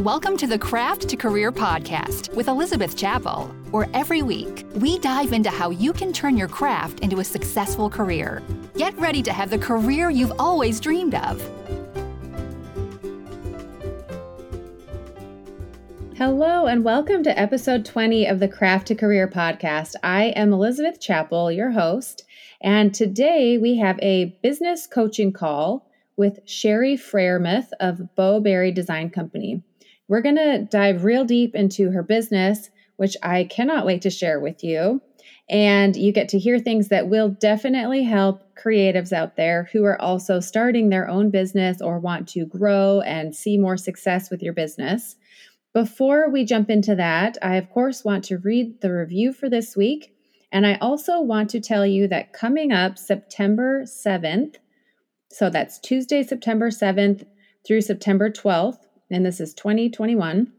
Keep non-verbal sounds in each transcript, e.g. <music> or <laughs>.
Welcome to the Craft to Career podcast with Elizabeth Chappell, where every week we dive into how you can turn your craft into a successful career. Get ready to have the career you've always dreamed of. Hello, and welcome to episode 20 of the Craft to Career podcast. I am Elizabeth Chappell, your host, and today we have a business coaching call with Sherry Freiermuth of Bowberry Design Company. We're going to dive real deep into her business, which I cannot wait to share with you. And you get to hear things that will definitely help creatives out there who are also starting their own business or want to grow and see more success with your business. Before we jump into that, I of course want to read the review for this week. And I also want to tell you that coming up September 7th, so that's Tuesday, September 7th through September 12th, and this is 2021,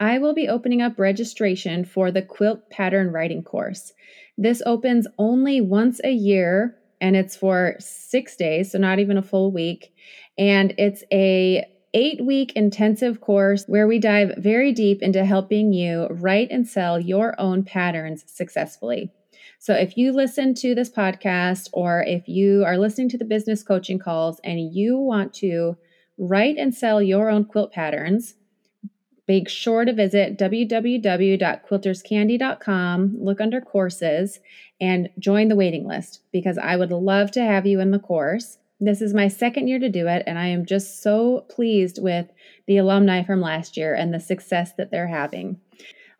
I will be opening up registration for the quilt pattern writing course. This opens only once a year and it's for 6 days, so not even a full week, and it's a 8-week intensive course where we dive very deep into helping you write and sell your own patterns successfully. So if you listen to this podcast or if you are listening to the business coaching calls and you want to write and sell your own quilt patterns, make sure to visit www.quilterscandy.com, look under courses, and join the waiting list because I would love to have you in the course. This is my second year to do it, and I am just so pleased with the alumni from last year and the success that they're having.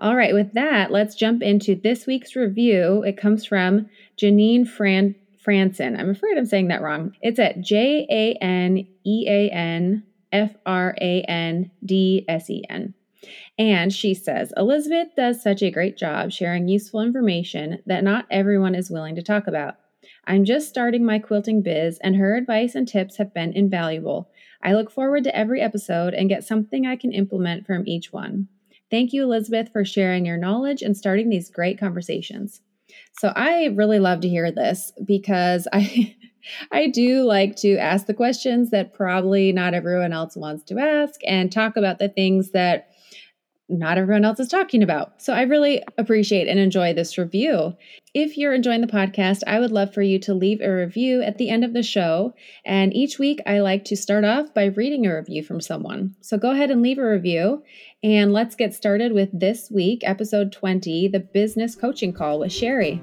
All right, with that, let's jump into this week's review. It comes from Janine Fran Franson. I'm afraid I'm saying that wrong. It's at J A N E A N F R A N D S E N. And she says, Elizabeth does such a great job sharing useful information that not everyone is willing to talk about. I'm just starting my quilting biz, and her advice and tips have been invaluable. I look forward to every episode and get something I can implement from each one. Thank you, Elizabeth, for sharing your knowledge and starting these great conversations. So I really love to hear this because I <laughs> I do like to ask the questions that probably not everyone else wants to ask and talk about the things that not everyone else is talking about. So I really appreciate and enjoy this review. If you're enjoying the podcast, I would love for you to leave a review at the end of the show. And each week, I like to start off by reading a review from someone. So go ahead and leave a review. And let's get started with this week, episode 20 the business coaching call with Sherry.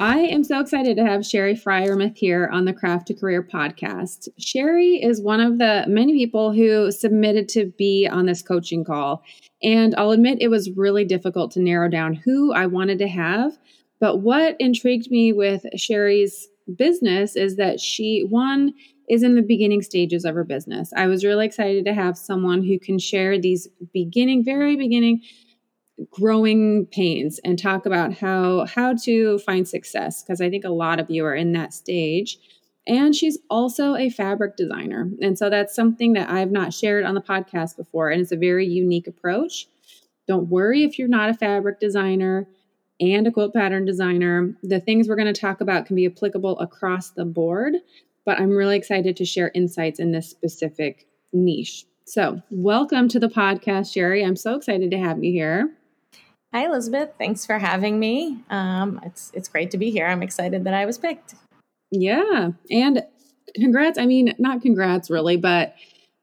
I am so excited to have Sherry Freiermuth here on the Craft to Career podcast. Sherry is one of the many people who submitted to be on this coaching call. And I'll admit it was really difficult to narrow down who I wanted to have. But what intrigued me with Sherry's business is that she, one, is in the beginning stages of her business. I was really excited to have someone who can share these beginning, very beginning growing pains and talk about how how to find success because I think a lot of you are in that stage. And she's also a fabric designer. And so that's something that I've not shared on the podcast before and it's a very unique approach. Don't worry if you're not a fabric designer and a quilt pattern designer. The things we're going to talk about can be applicable across the board, but I'm really excited to share insights in this specific niche. So, welcome to the podcast, Sherry. I'm so excited to have you here. Hi, Elizabeth. Thanks for having me. Um, it's it's great to be here. I'm excited that I was picked. Yeah, and congrats. I mean, not congrats really, but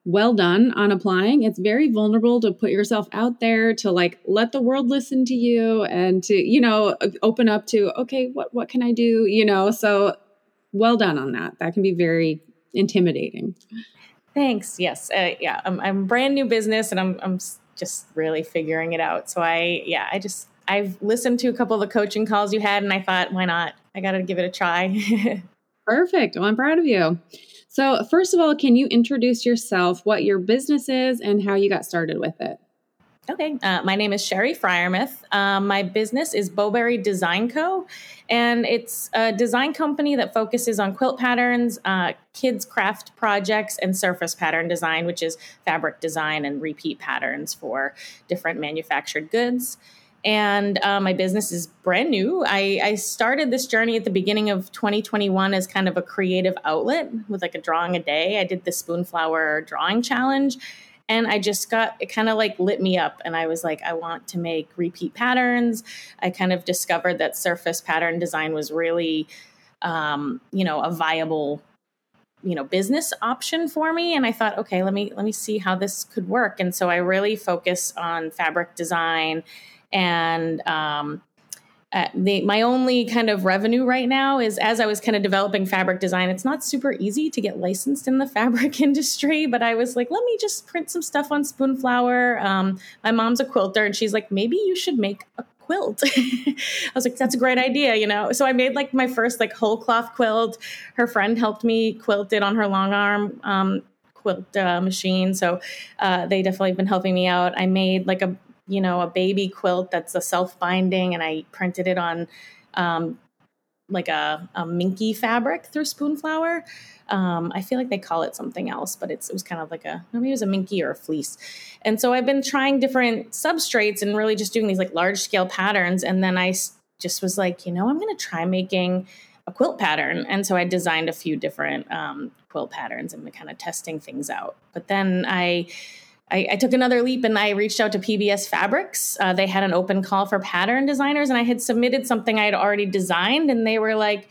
well done on applying. It's very vulnerable to put yourself out there to like let the world listen to you and to you know open up to okay, what what can I do? You know, so well done on that. That can be very intimidating. Thanks. Yes. Uh, yeah. I'm, I'm brand new business, and I'm I'm just really figuring it out. So I, yeah, I just, I've listened to a couple of the coaching calls you had and I thought, why not? I got to give it a try. <laughs> Perfect. Well, I'm proud of you. So, first of all, can you introduce yourself, what your business is, and how you got started with it? Okay. Uh, my name is Sherry Freiermuth. Um, my business is Bowberry Design Co. And it's a design company that focuses on quilt patterns, uh, kids' craft projects, and surface pattern design, which is fabric design and repeat patterns for different manufactured goods. and uh, my business is brand new. I, I, started this journey at the beginning of 2021 as kind of a creative outlet with like a drawing a day. I did the Spoonflower drawing challenge, and I just got it kind of like lit me up. And I was like, I want to make repeat patterns. I kind of discovered that surface pattern design was really, um, you know, a viable you know business option for me and i thought okay let me let me see how this could work and so i really focused on fabric design and um, uh, the, my only kind of revenue right now is as I was kind of developing fabric design. It's not super easy to get licensed in the <laughs> fabric industry, but I was like, let me just print some stuff on Spoonflower. Um, my mom's a quilter, and she's like, maybe you should make a quilt. <laughs> I was like, that's a great idea, you know. So I made like my first like whole cloth quilt. Her friend helped me quilt it on her long arm um, quilt uh, machine. So uh, they definitely have been helping me out. I made like a you know, a baby quilt that's a self binding, and I printed it on um, like a, a minky fabric through Spoonflower. Um, I feel like they call it something else, but it's, it was kind of like a maybe it was a minky or a fleece. And so I've been trying different substrates and really just doing these like large scale patterns. And then I just was like, you know, I'm going to try making a quilt pattern. And so I designed a few different um, quilt patterns and kind of testing things out. But then I I, I, took another leap and I reached out to PBS Fabrics. Uh, they had an open call for pattern designers, and I had submitted something I had already designed, and they were like,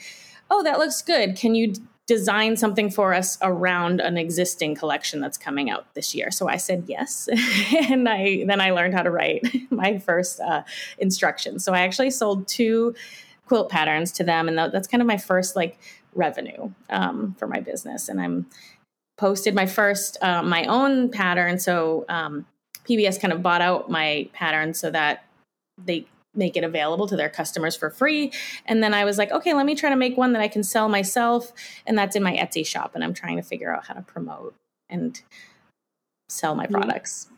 "Oh, that looks good. Can you design something for us around an existing collection that's coming out this year?" So I said yes, <laughs> and I then I learned how to write <laughs> my first uh, instructions. So I actually sold two quilt patterns to them, and that's kind of my first like revenue um, for my business, and I'm posted my first uh, my own pattern. So um, PBS kind of bought out my pattern so that they make it available to their customers for free. And then I was like, okay, let me try to make one that I can sell myself, and that's in my Etsy shop. And I'm trying to figure out how to promote and sell my products.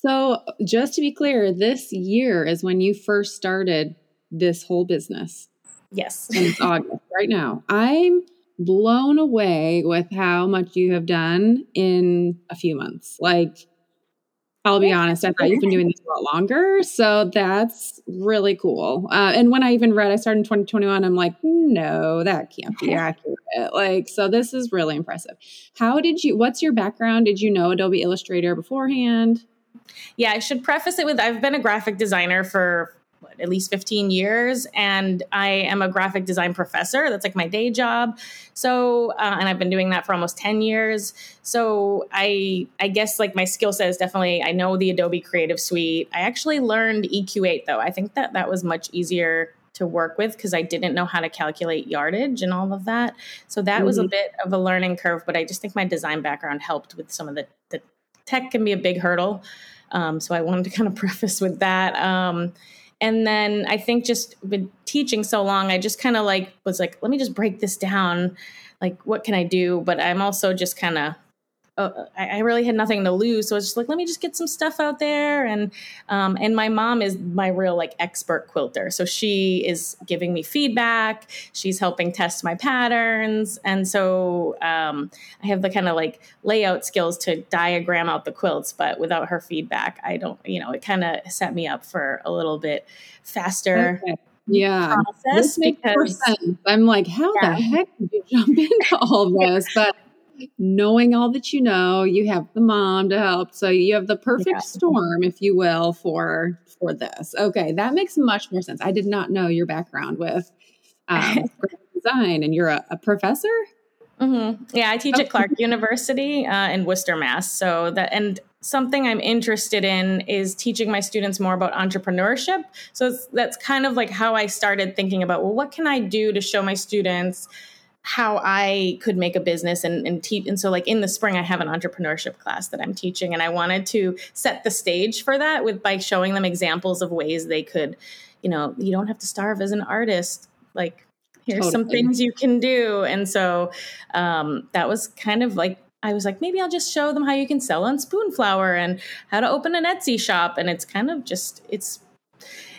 So, just to be clear, this year is when you first started this whole business. Yes. And it's <laughs> August right now. I'm blown away with how much you have done in a few months. Like, I'll be honest, I thought you've been doing this a lot longer. So that's really cool. Uh, and when I even read, I started in 2021, I'm like, no, that can't be <laughs> accurate. Like, so this is really impressive. How did you, what's your background? Did you know Adobe Illustrator beforehand? Yeah, I should preface it with I've been a graphic designer for at least 15 years and i am a graphic design professor that's like my day job so uh, and i've been doing that for almost 10 years so i i guess like my skill set is definitely i know the adobe creative suite i actually learned eq8 though i think that that was much easier to work with because I didn't know how to calculate yardage and all of that. So that mm-hmm. was a mm-hmm. bit of a learning curve, but I just think my design background helped with some of the, the tech can be a big hurdle. Um, so I wanted to kind of <laughs> preface with that. Um, and then I think just been teaching so long, I just kind of like was like, let me just break this down. Like, what can I do? But I'm also just kind of uh, I, I, really had nothing to lose, so I was just like, let me just get some stuff out there. And um, and my mom is my real like expert quilter, so she is giving me feedback. She's helping test my patterns, and so um, I have the kind of like layout skills to diagram out the quilts. But without her feedback, I don't. You know, it kind of set me up for a little bit faster. Okay yeah this makes because, sense i'm like how yeah. the heck did you jump <laughs> into all this but knowing all that you know, you have the mom to help. So you have the perfect yeah. storm, if you will, for for this. Okay, that makes much more sense. I did not know your background with um, <laughs> design, and you're a, a professor. Mm-hmm. Yeah, I teach okay. at Clark University uh, in Worcester, Mass. So that and something I'm interested in is teaching my students more about entrepreneurship. So that's kind of like how I started thinking about well, what can I do to show my students how I could make a business and, and teach. And so, like in the spring, I have an entrepreneurship class that I'm teaching, and I wanted to set the stage for that with by showing them examples of ways they could, you know, you don't have to starve as an artist. Like, here's totally. some things you can do. And so, um, that was kind of like I was like, maybe I'll just show them how you can sell on Spoonflower and how to open an Etsy shop. And it's kind of just it's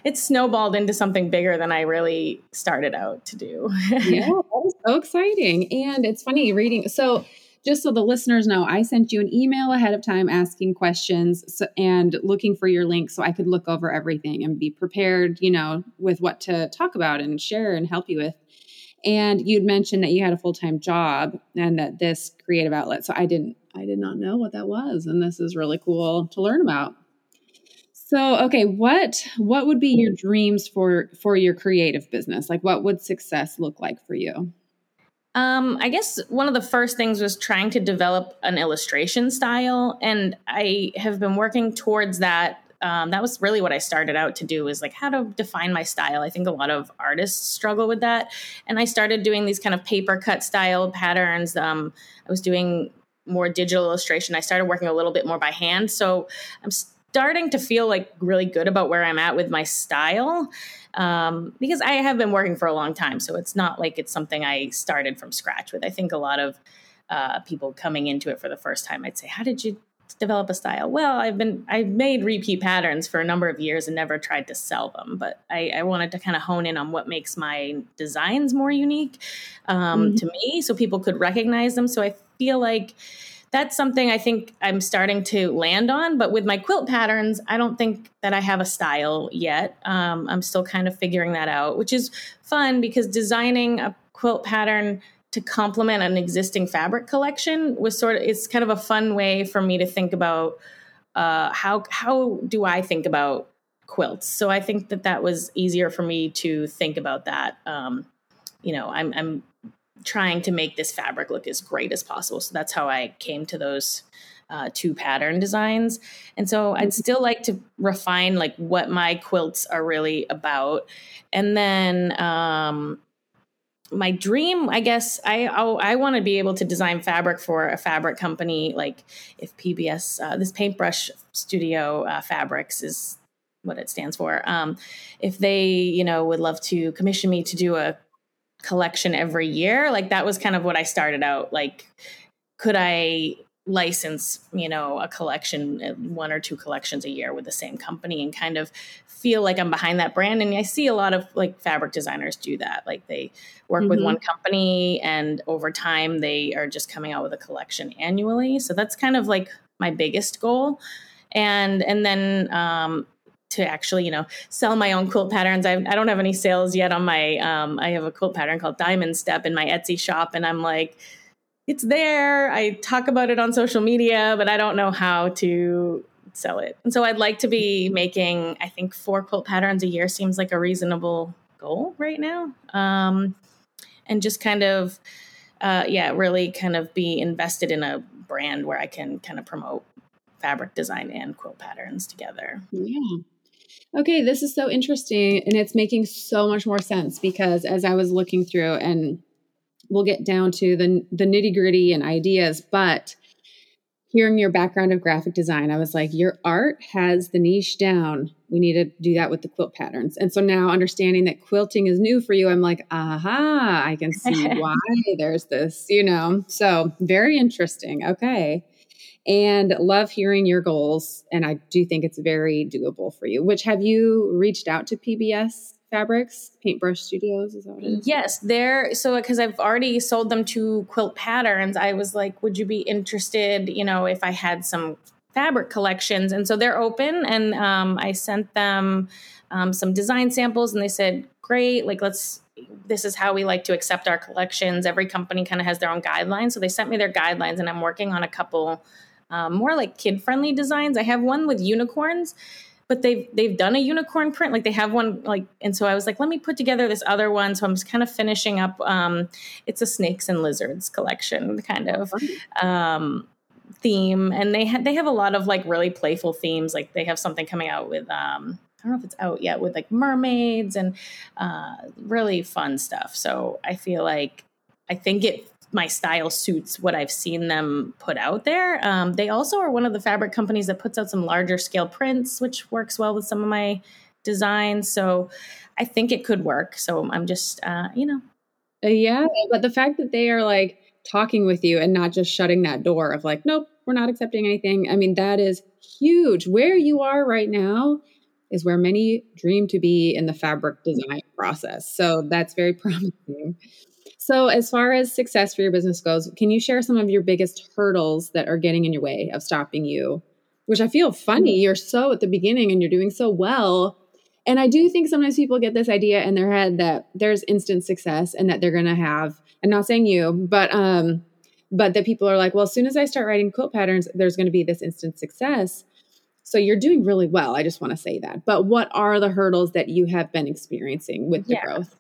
it's snowballed into something bigger than I really started out to do. <laughs> yeah, that is so exciting. And it's funny reading. So just so the listeners know, I sent you an email ahead of time asking questions so, and looking for your link so I could look over everything and be prepared, you know, with what to talk about and share and help you with. And you'd mentioned that you had a full time job and that this creative outlet. So I didn't, I did not know what that was, and this is really cool to learn about. So, okay, what what would be your dreams for for your creative business? Like, what would success look like for you? Um, I guess one of the first things was trying to develop an illustration style, and I have been working towards that. Um, that was really what I started out to do is like how to define my style. I think a lot of artists struggle with that, and I started doing these kind of paper cut style patterns. Um, I was doing more digital illustration. I started working a little bit more by hand, so I'm starting to feel like really good about where I'm at with my style um, because I have been working for a long time. So it's not like it's something I started from scratch with. I think a lot of uh, people coming into it for the first time, I'd say, How did you develop a style? Well, I've been, I've made repeat patterns for a number of years and never tried to sell them, but I, I wanted to kind of hone in on what makes my designs more unique um, mm-hmm. to me so people could recognize them. So I feel like, that's something I think I'm starting to land on. But with my quilt patterns, I don't think that I have a style yet. Um, I'm still kind of figuring that out, which is fun because designing a quilt pattern to complement an existing fabric collection was sort of it's kind of a fun way for me to think about uh, how how do I think about quilts. So I think that that was easier for me to think about that. Um, you know, I'm, I'm trying to make this fabric look as great as possible. So that's how I came to those uh, two pattern designs. And so I'd mm-hmm. still like to refine like what my quilts are really about. And then um, my dream, I guess, I I, I want to be able to design fabric for a fabric company. Like if PBS, uh, this paintbrush studio uh, fabrics is what it stands for. Um, if they, you know, would love to commission me to do a collection every year. Like that was kind of what i started out like could i license you know a collection uh, one or two collections a year with the same company and kind of feel like i'm behind that brand? And i see a lot of like fabric designers do that. Like they work mm-hmm. with one company and over time they are just coming out with a collection annually. So that's kind of like my biggest goal. And and then um, to actually, you know, sell my own quilt patterns. I, I don't have any sales yet on my, um, I have a quilt pattern called Diamond Step in my Etsy shop. And I'm like, it's there. I talk about it on social media, but I don't know how to sell it. And so I'd like to be making, I think four quilt patterns a year seems like a reasonable goal right now. Um, and just kind of, uh, yeah, really kind of be invested in a brand where I can kind of promote fabric design and quilt patterns together. Yeah. Okay, this is so interesting and it's making so much more sense because as I was looking through and we'll get down to the the nitty-gritty and ideas, but hearing your background of graphic design, I was like, your art has the niche down. We need to do that with the quilt patterns. And so now understanding that quilting is new for you, I'm like, aha, I can see <laughs> why there's this, you know. So very interesting. Okay and love hearing your goals. And I do think it's very doable for you. Which have you reached out to PBS Fabrics, Paintbrush Studios? Is that what it is? Yes, they're so because I've already sold them two Quilt Patterns. I was like, would you be interested? You know, if I had some fabric collections, and so they're open. And um, I sent them um, some design samples, and they said, great, like let's this is how we like to accept our collections. Every company kind of has their own guidelines. So they sent me their guidelines, and I'm working on a couple um, more like kid friendly designs. I have one with unicorns, but they've they've done a unicorn print. Like they have one like, and so I was like, let me put together this other one. So I'm just kind of finishing up. Um, it's a snakes and lizards collection, kind of. Um, theme and they have they have a lot of like really playful themes like they have something coming out with um I don't know if it's out yet with like mermaids and uh, really fun stuff. So I feel like I think it my style suits what I've seen them put out there. Um, they also are one of the fabric companies that puts out some larger scale prints, which works well with some of my designs. So I think it could work. So I'm just, uh, you know. Yeah, but the fact that they are like talking with you and not just shutting that door of like, nope, we're not accepting anything. I mean, that is huge. Where you are right now is where many dream to be in the fabric design process. So that's very <laughs> promising. So, as far as success for your business goes, can you share some of your biggest hurdles that are getting in your way of stopping you? Which I feel funny. Mm-hmm. You're so at the beginning and you're doing so well. And I do think sometimes people get this idea in their head that there's instant success and that they're going to have, I'm not saying you, but, um, but that people are like, well, as soon as I start writing quilt patterns, there's going to be this instant success. So you're doing really well. I just want to say that. But what are the hurdles that you have been experiencing with the yeah. growth?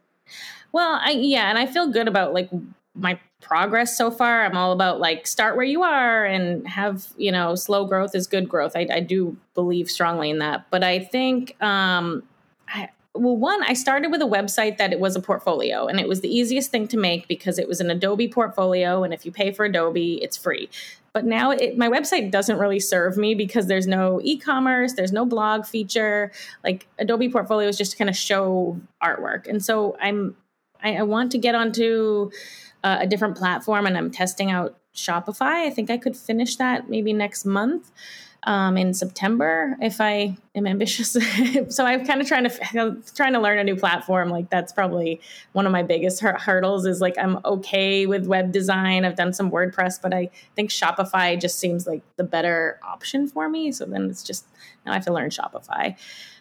Well, I yeah, and I feel good about like my progress so far. I'm all about like start where you are and have, you know, slow growth is good growth. I, I do believe strongly in that. But I think um I, well, one, I started with a website that it was a portfolio and it was the easiest thing to make because it was an Adobe portfolio. And if you pay for Adobe, it's free. But now it, my website doesn't really serve me because there's no e commerce, there's no blog feature. Like Adobe portfolio is just to kind of show artwork. And so I'm, I, I want to get onto uh, a different platform and I'm testing out Shopify. I think I could finish that maybe next month um, in September if I am ambitious. <laughs> so I'm kind of trying to trying to learn a new platform. Like that's probably one of my biggest hurdles. Is like I'm okay with web design. I've done some WordPress, but I think Shopify just seems like the better option for me. So then it's just now I have to learn Shopify.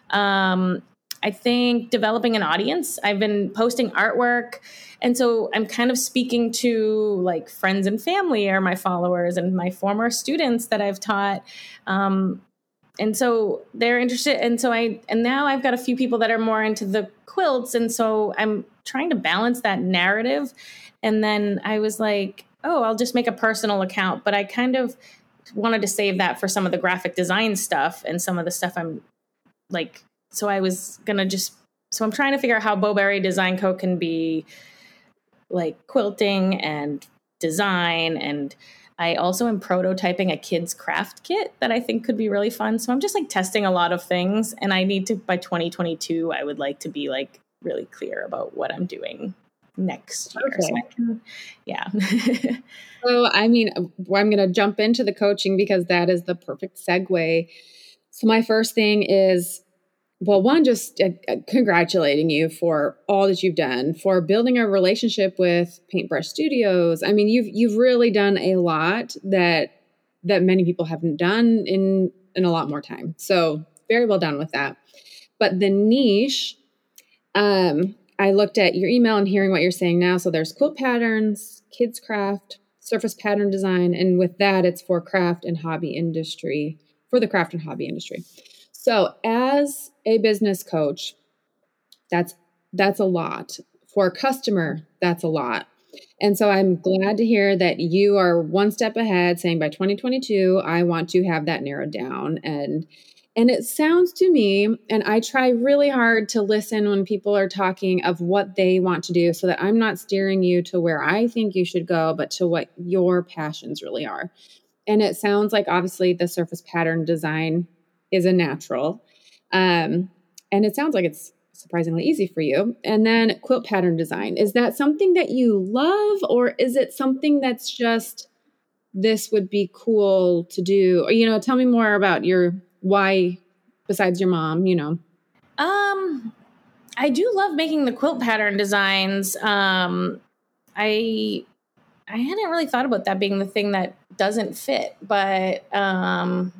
Um, I think developing an audience. I've been posting artwork. And so I'm kind of speaking to like friends and family or my followers and my former students that I've taught. Um, and so they're interested. And so I, and now I've got a few people that are more into the quilts. And so I'm trying to balance that narrative. And then I was like, oh, I'll just make a personal account. But I kind of wanted to save that for some of the graphic design stuff and some of the stuff I'm like so I was gonna just so I'm trying to figure out how Bowberry Design Co can be like quilting and design and I also am prototyping a kids craft kit that I think could be really fun. So I'm just like testing a lot of things and I need to by 2022 I would like to be like really clear about what I'm doing next year. Okay. So can, yeah. <laughs> so I mean I'm going to jump into the coaching because that is the perfect segue. So my first thing is well, one, just uh, uh, congratulating you for all that you've done, for building a relationship with Paintbrush Studios. I mean, you've you've really done a lot that that many people haven't done in in a lot more time. So very well done with that. But the niche, um, I looked at your email and hearing what you're saying now. So there's quilt patterns, kids craft, surface pattern design, and with that, it's for craft and hobby industry for the craft and hobby industry. So, as a business coach, that's that's a lot. For a customer, that's a lot. And so I'm glad to hear that you are one step ahead saying by 2022 I want to have that narrowed down and and it sounds to me and I try really hard to listen when people are talking of what they want to do so that I'm not steering you to where I think you should go but to what your passions really are. And it sounds like obviously the surface pattern design is a natural. Um, and it sounds like it's surprisingly easy for you. And then quilt pattern design. Is that something that you love, or is it something that's just this would be cool to do? Or, you know, tell me more about your why besides your mom, you know. Um I do love making the quilt pattern designs. Um I I hadn't really thought about that being the thing that doesn't fit, but um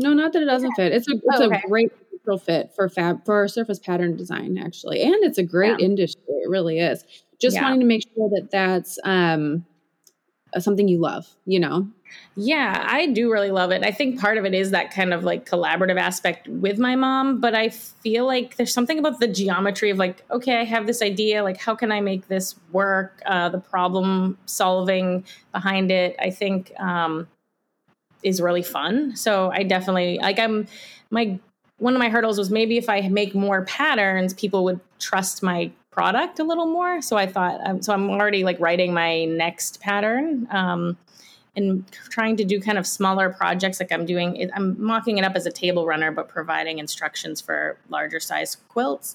no, not that it doesn't fit. It's a it's oh, okay. a great fit for fab for surface pattern design actually, and it's a great yeah. industry. It really is. Just yeah. wanting to make sure that that's um something you love. You know. Yeah, I do really love it. I think part of it is that kind of like collaborative aspect with my mom, but I feel like there's something about the geometry of like, okay, I have this idea, like how can I make this work? Uh, the problem solving behind it. I think um, is really fun. So I definitely like I'm my one of my hurdles was maybe if I make more patterns, people would trust my product a little more. So I thought um, so I'm already like writing my next pattern. Um, and trying to do kind of smaller projects like i'm doing i'm mocking it up as a table runner but providing instructions for larger size quilts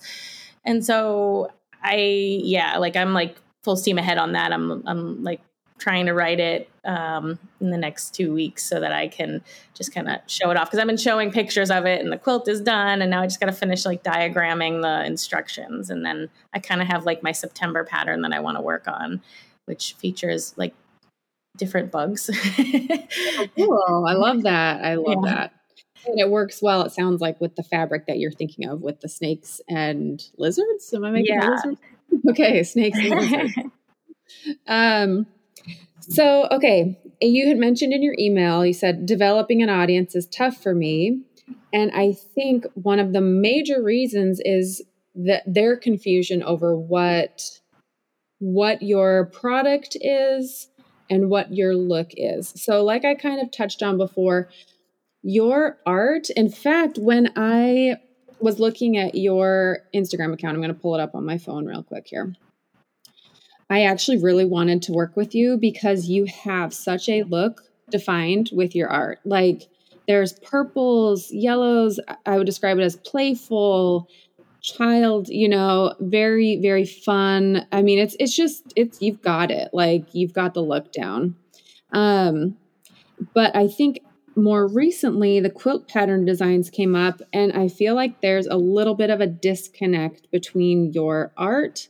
and so i yeah like i'm like full steam ahead on that i'm i'm like trying to write it um, in the next two weeks so that I can just kind of show it off because I've been showing pictures of it and the quilt is done and now I just got to finish like diagramming the instructions and then I kind of have like my September pattern that I want to work on, which features like different bugs. oh, <laughs> cool! I love that. I love yeah. that. And it works well. It sounds like with the fabric that you're thinking of with the snakes and lizards. Am I making yeah. lizards? <laughs> Okay, snakes and lizards. <laughs> um so, okay, you had mentioned in your email, you said developing an audience is tough for me. And I think one of the major reasons is that their confusion over what what your product is and what your look is. So like I kind of touched on before, your art, in fact, when I was looking at your Instagram account, I'm going to pull it up on my phone real quick here. I actually really wanted to work with you because you have such a look defined with your art. Like there's purples, yellows, I would describe it as playful, child, you know, very very fun. I mean, it's it's just it's you've got it. Like you've got the look down. Um but I think more recently the quilt pattern designs came up and I feel like there's a little bit of a disconnect between your art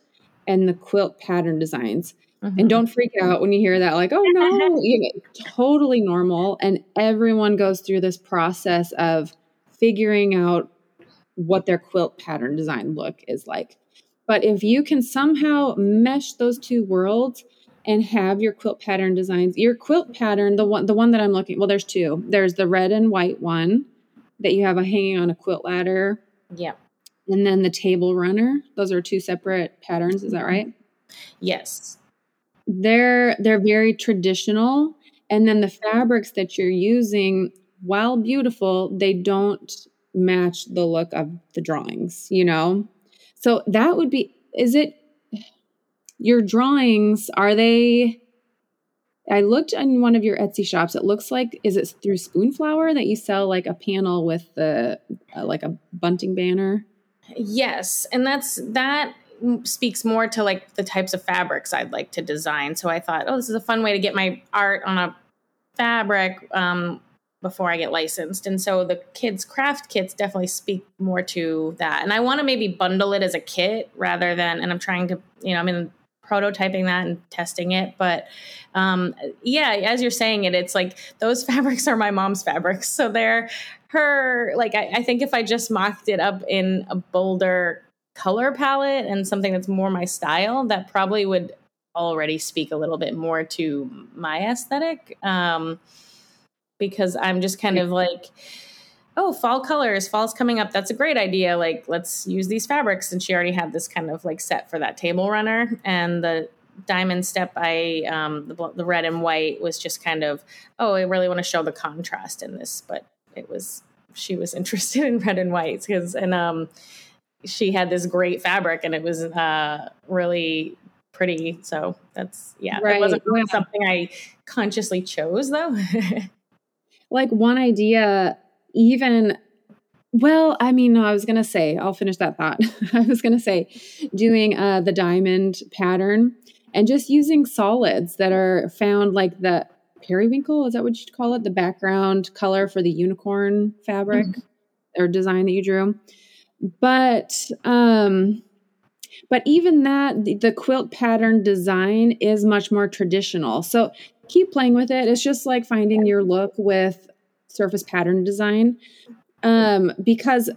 and the quilt pattern designs. Mm-hmm. And don't freak out when you hear that, like, oh no, <laughs> you know, totally normal. And everyone goes through this process of figuring out what their quilt pattern design look is like. But if you can somehow mesh those two worlds and have your quilt pattern designs, your quilt pattern, the one the one that I'm looking, well, there's two. There's the red and white one that you have a hanging on a quilt ladder. Yeah and then the table runner those are two separate patterns is that mm-hmm. right yes they're they're very traditional and then the fabrics that you're using while beautiful they don't match the look of the drawings you know so that would be is it your drawings are they I looked in one of your Etsy shops. It looks like is it through Spoonflower that you sell like a panel with the uh, like a bunting banner? Yes, and that's that speaks more to like the types of fabrics I'd like to design. So I thought, oh, this is a fun way to get my art on a fabric um, before I get licensed. And so the kids' craft kits definitely speak more to that. And I want to maybe bundle it as a kit rather than, and I'm trying to, you know, I'm in prototyping that and testing it. But um, yeah, as you're saying it, it's like those <laughs> fabrics are my mom's fabrics. So they're her like I, I think if I just mocked it up in a bolder color palette and something that's more my style, that probably would already speak a little bit more to my aesthetic. Um, because I'm just kind of like, oh, fall colors, fall's coming up. That's a great idea. Like, let's use these fabrics. And she already had this kind of like set for that table runner. And the diamond step, I, um, the, the red and white was just kind of, oh, I really want to show the contrast in this. But it was she was interested in red and whites because and um she had this great fabric and it was uh really pretty. So that's yeah right. it wasn't really something i consciously chose though. <laughs> Like one idea even well i mean no i was gonna say i'll finish that thought. <laughs> I was gonna say doing uh the diamond pattern and just using solids that are found like the periwinkle is that what you'd call it? The background color for the unicorn fabric mm-hmm. or design that you drew. But um but even that the, the quilt pattern design is much more traditional. So keep playing with it. It's just like finding your look with surface pattern design. Um because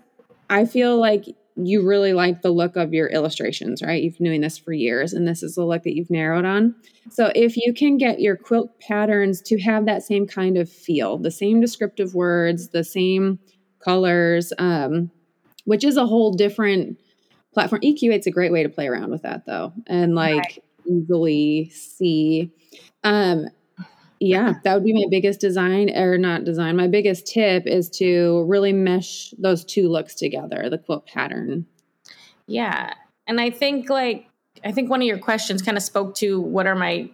i feel like you really like the look of your illustrations, right? You've been doing this for years and this is the look that you've narrowed on. So if you can get your quilt patterns to have that same kind of feel, the same descriptive words, the same colors, um, which is a whole different platform. EQ8's a great way to play around with that though, and like right. easily see. Um, yeah, that would be my biggest design or not design. My biggest tip is to really mesh those two looks together, the quilt pattern. Yeah. And I think like I think one of your questions kind of spoke to what are my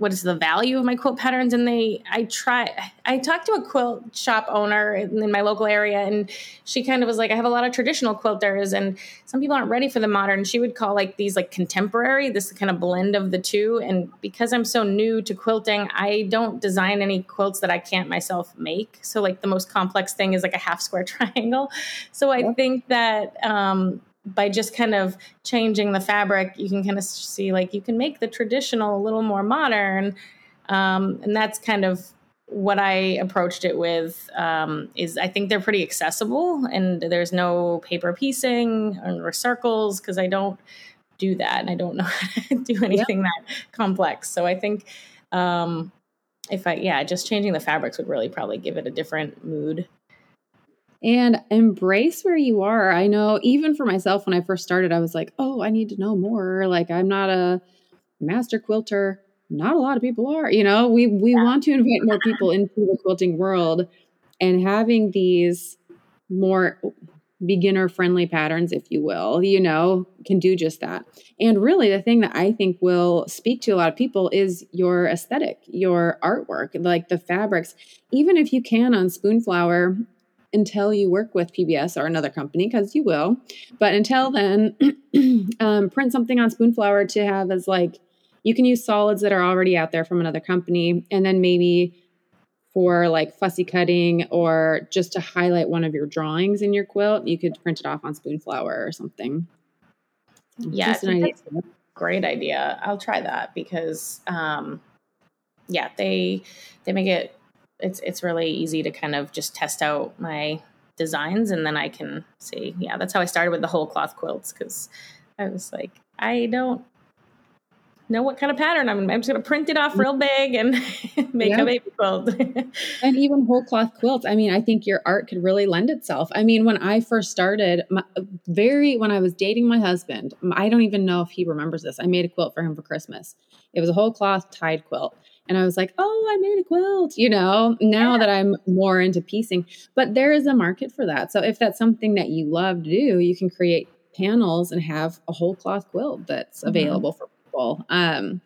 what is the value of my quilt patterns? And they i try i talked to a quilt shop owner in, my local area and she kind of was like i have a lot of traditional quilters and some people aren't ready for the modern. She would call like these like contemporary this kind of blend of the two. And because i'm so new to quilting i don't design any quilts that i can't myself make. So like the most complex thing is like a half square <laughs> triangle. So i think that um by just kind of changing the fabric, you can kind of see like you can make the traditional a little more modern. Um, and that's kind of what I approached it with um, is I think they're pretty accessible and there's no paper piecing or circles because I don't do that and I don't <laughs> know how to do anything that complex. So I think um, if I, yeah, just changing the fabrics would really probably give it a different mood and embrace where you are. I know even for myself when I first started, I was like, oh, I need to know more. Like I'm not a master quilter. Not a lot of people are. You know, we we yeah. want to invite more people into the quilting world and having these more beginner friendly patterns if you will you know can do just that and really the thing that i think will speak to a lot of people is your aesthetic your artwork like the fabrics even if you can on spoonflower until you work with PBS or another company, because you will. But until then, <clears throat> um, print something on Spoonflower to have as like you can use solids that are already out there from another company, and then maybe for like fussy cutting or just to highlight one of your drawings in your quilt, you could print it off on Spoonflower or something. Yeah, idea. great idea. I'll try that because, um, yeah, they they make it it's it's really easy to kind of just test out my designs and then I can see. Yeah, that's how I started with the whole cloth quilts because I was like, I don't know what kind of pattern I'm. I'm just going to print it off real big and <laughs> make yeah. a baby quilt. <laughs> and even whole cloth quilts. I mean, I think your art could really lend itself. I mean, when I first started, my, very when I was dating my husband, I don't even know if he remembers this. I made a quilt for him for Christmas. It was a whole cloth tied quilt. And I was like, oh, I made a quilt, you know, now yeah. that I'm more into piecing. But there is a market for that. So if that's something that you love to do, you can create panels and have a whole cloth quilt that's mm-hmm. available for people. Um,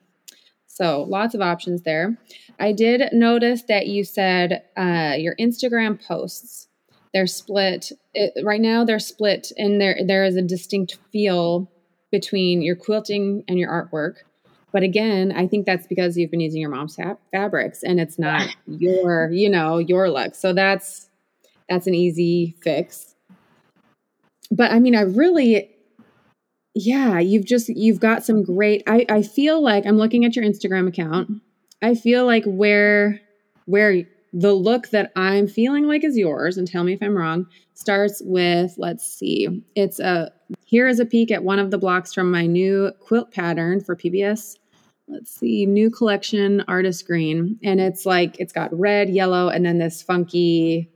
so lots of options there. I did notice that you said uh, your Instagram posts they're split it, right now. They're split, and there there is a distinct feel between your quilting and your artwork. But again, I think that's because you've been using your mom's fab- fabrics and it's not your, you know, your look. So that's that's an easy fix. But I mean, I really yeah, you've just you've got some great I I feel like I'm looking at your Instagram account. I feel like where where the look that I'm feeling like is yours, and tell me if I'm wrong, starts with let's see, it's a here is a peek at one of the blocks from my new quilt pattern for PBS let's see, new collection artist green. And it's like, it's got red, yellow, and then this funky,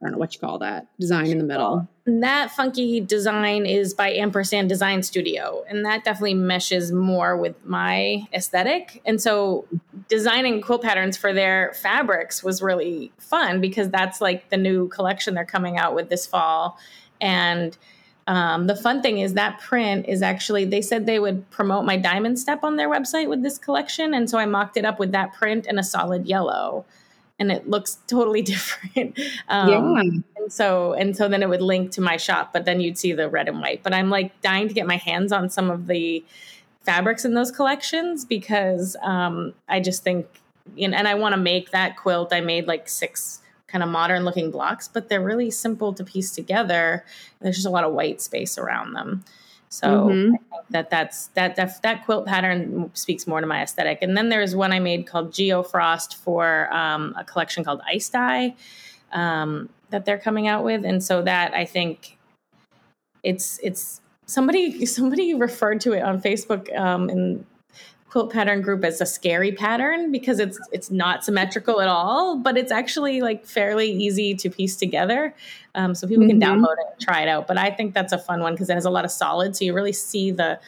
I don't know what you call that design in the middle. That funky design is by Ampersand Design Studio, and that definitely meshes more with my aesthetic. And so, designing quilt patterns for their fabrics was really fun because that's like the new collection they're coming out with this fall. And um, the fun thing is that print is actually they said they would promote my diamond step on their website with this collection. And so i mocked it up with that print and a solid yellow. And it looks <laughs> totally different. Um, yeah. and so and so then it would link to my shop but then you'd see the red and white. But i'm like dying to get my hands on some of the fabrics in those collections because um, i just think you know, and i want to make that quilt. I made like six kind of modern looking blocks, but they're really simple to piece together. There's just a lot of white space around them. So mm-hmm. that that's that, that that quilt pattern speaks more to my aesthetic. And then there's one I made called Geofrost for um, a collection called Ice Dye um, that they're coming out with, and so that I think it's it's somebody somebody <laughs> referred to it on Facebook um, in quilt pattern group as a scary pattern because it's it's not symmetrical at all, but it's actually like fairly easy to piece together. Um, so people mm-hmm. can download it and try it out. But I think that's a fun one because it has a lot of solid, so you really see the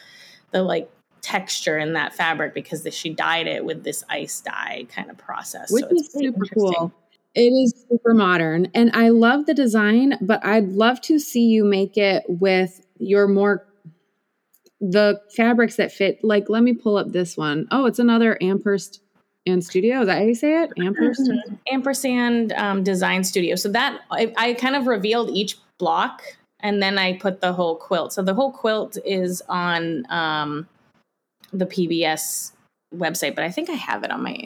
the like texture in that fabric because the, she dyed it with this ice dye kind of process. Which so is super cool. It is super modern. And I love the design, but I'd love to see you make it with your more the fabrics that fit like let me pull up this one. Oh, it's another Amherst and studio. Is that how you say it? Ampersand? Mm-hmm. Ampersand um, Design Studio. So that I, I kind of revealed each block and then I put the whole quilt. So the whole quilt is on um, the PBS website, but I think I have it on my.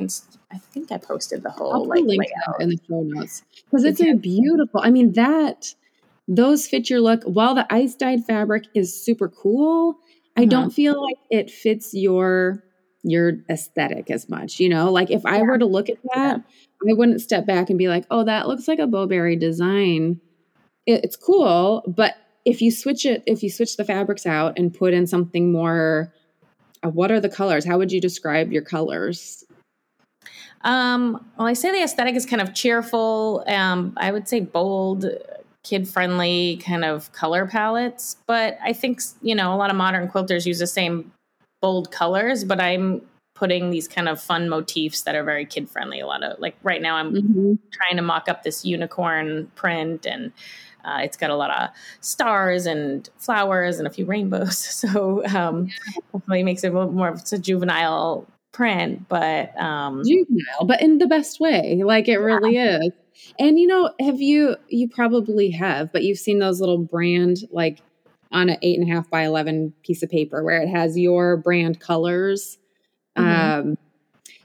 I think I posted the whole I'll like link layout. in the show notes because it's a beautiful. I mean that those fit your look. While the ice dyed fabric is super cool, I Mhm. don't feel like it fits your your aesthetic as much. You know, like if I were to look at that, I wouldn't step back and be like, "Oh, that looks like a Bowberry design." It, it's cool, but if you switch it, if you switch the fabrics out and put in something more, uh, what are the colors? How would you describe your colors? Um, well, I say the aesthetic is kind of cheerful. Um, I would say bold, kid friendly kind of color palettes. But I think, you know, a lot of modern quilters use the same bold colors, but I'm putting these kind of fun motifs that are very kid friendly. A lot of like right now, I'm Mhm. trying to mock up this unicorn print and uh, it's got a lot of stars and flowers and a few rainbows. <laughs> So um, hopefully it makes it a little more of a juvenile print. But um, juvenile, but in the best way. Like it really is. And you know, have you you probably have, but you've seen those little brand like on an eight and a half by eleven piece of paper where it has your brand colors. Mhm. Um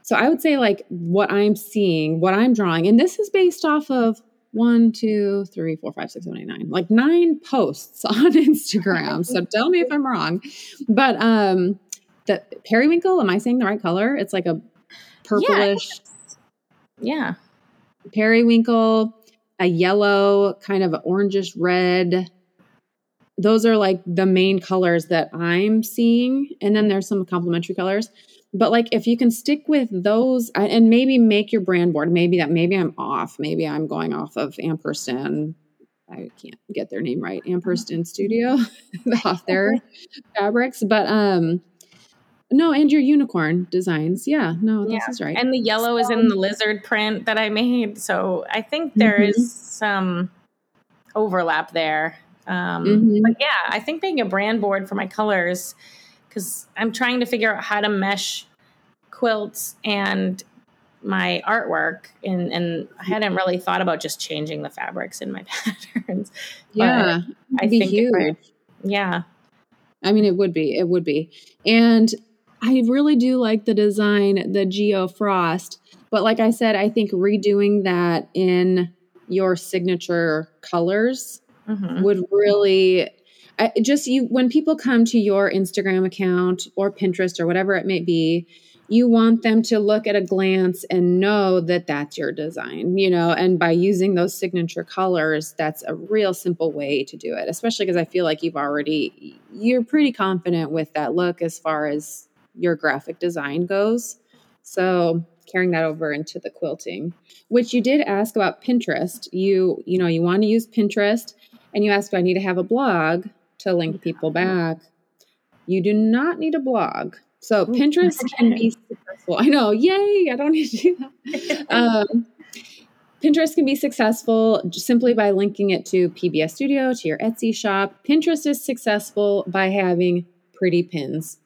so I would say like what I'm seeing, what I'm drawing, and this is based off of one, two, three, four, five, six, seven, eight, nine, like nine posts <laughs> on Instagram. so <laughs> tell me if I'm wrong. But um the periwinkle, am I saying the right color? It's like a purplish yeah. periwinkle, a yellow, kind of orangish red. Those are like the main colors that I'm seeing. And then there's some complementary colors. But like if you can stick with those and maybe make your brand board, maybe that maybe I'm off. Maybe I'm going off of Ampersand. I can't get their name right. Ampersand Studio <laughs> off their <laughs> fabrics. But um no, and your unicorn designs. Yeah, no, this Yeah. is right. And the yellow is in the lizard print that I made. So I think there Mhm. is some overlap there. Um, Mhm. But yeah, I think making a brand board for my colors, because I'm trying to figure out how to mesh quilts and my artwork. And, and I hadn't really thought about just changing the fabrics in my <laughs> patterns. yeah, I it'd be think if I- huge. Yeah. I mean, it would be. It would be. And I really do like the design, the Geo Frost. But like I said, I think redoing that in your signature colors Mhm. would really I, just you when people come to your Instagram account or Pinterest or whatever it may be, you want them to look at a glance and know that that's your design, you know, and by using those signature colors, that's a real simple way to do it, especially because I feel like you've already you're pretty confident with that look as far as your graphic design goes. So, carrying that over into the quilting, which you did ask about Pinterest. You, you know, you want to use Pinterest and you asked, do I need to have a blog to link people back? You do not need a blog. So Pinterest can be successful. I know, yay, I don't <laughs> need to do that. <laughs> Um, Pinterest can be successful simply by linking it to PBS Studio, to your Etsy shop. Pinterest is successful by having pretty pins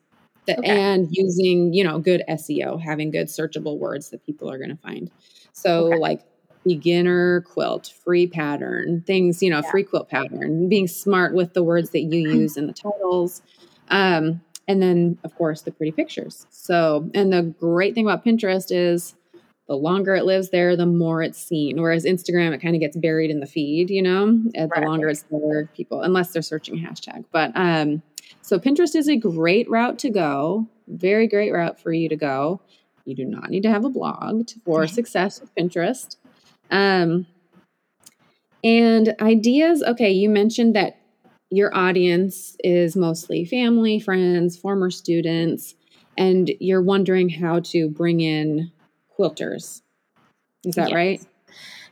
that, Okay. and using, you know, good SEO, having good searchable words that people are going to find. So, Okay. like beginner quilt, free pattern, things, you know, Yeah. free quilt pattern, being smart with the words that you use in the titles. Um, and then, of course, the pretty pictures. So, and the great thing about Pinterest is the longer it lives there, the more it's seen. Whereas Instagram, it kind of gets buried in the feed, you know, and the longer it's there, people, unless they're searching hashtag. But um, so Pinterest is a great route to go, very great route for you to go. You do not need to have a blog to- for success with Pinterest. Um, and ideas, okay, you mentioned that your audience is mostly family, friends, former students, and you're wondering how to bring in quilters. Is that Yes. right?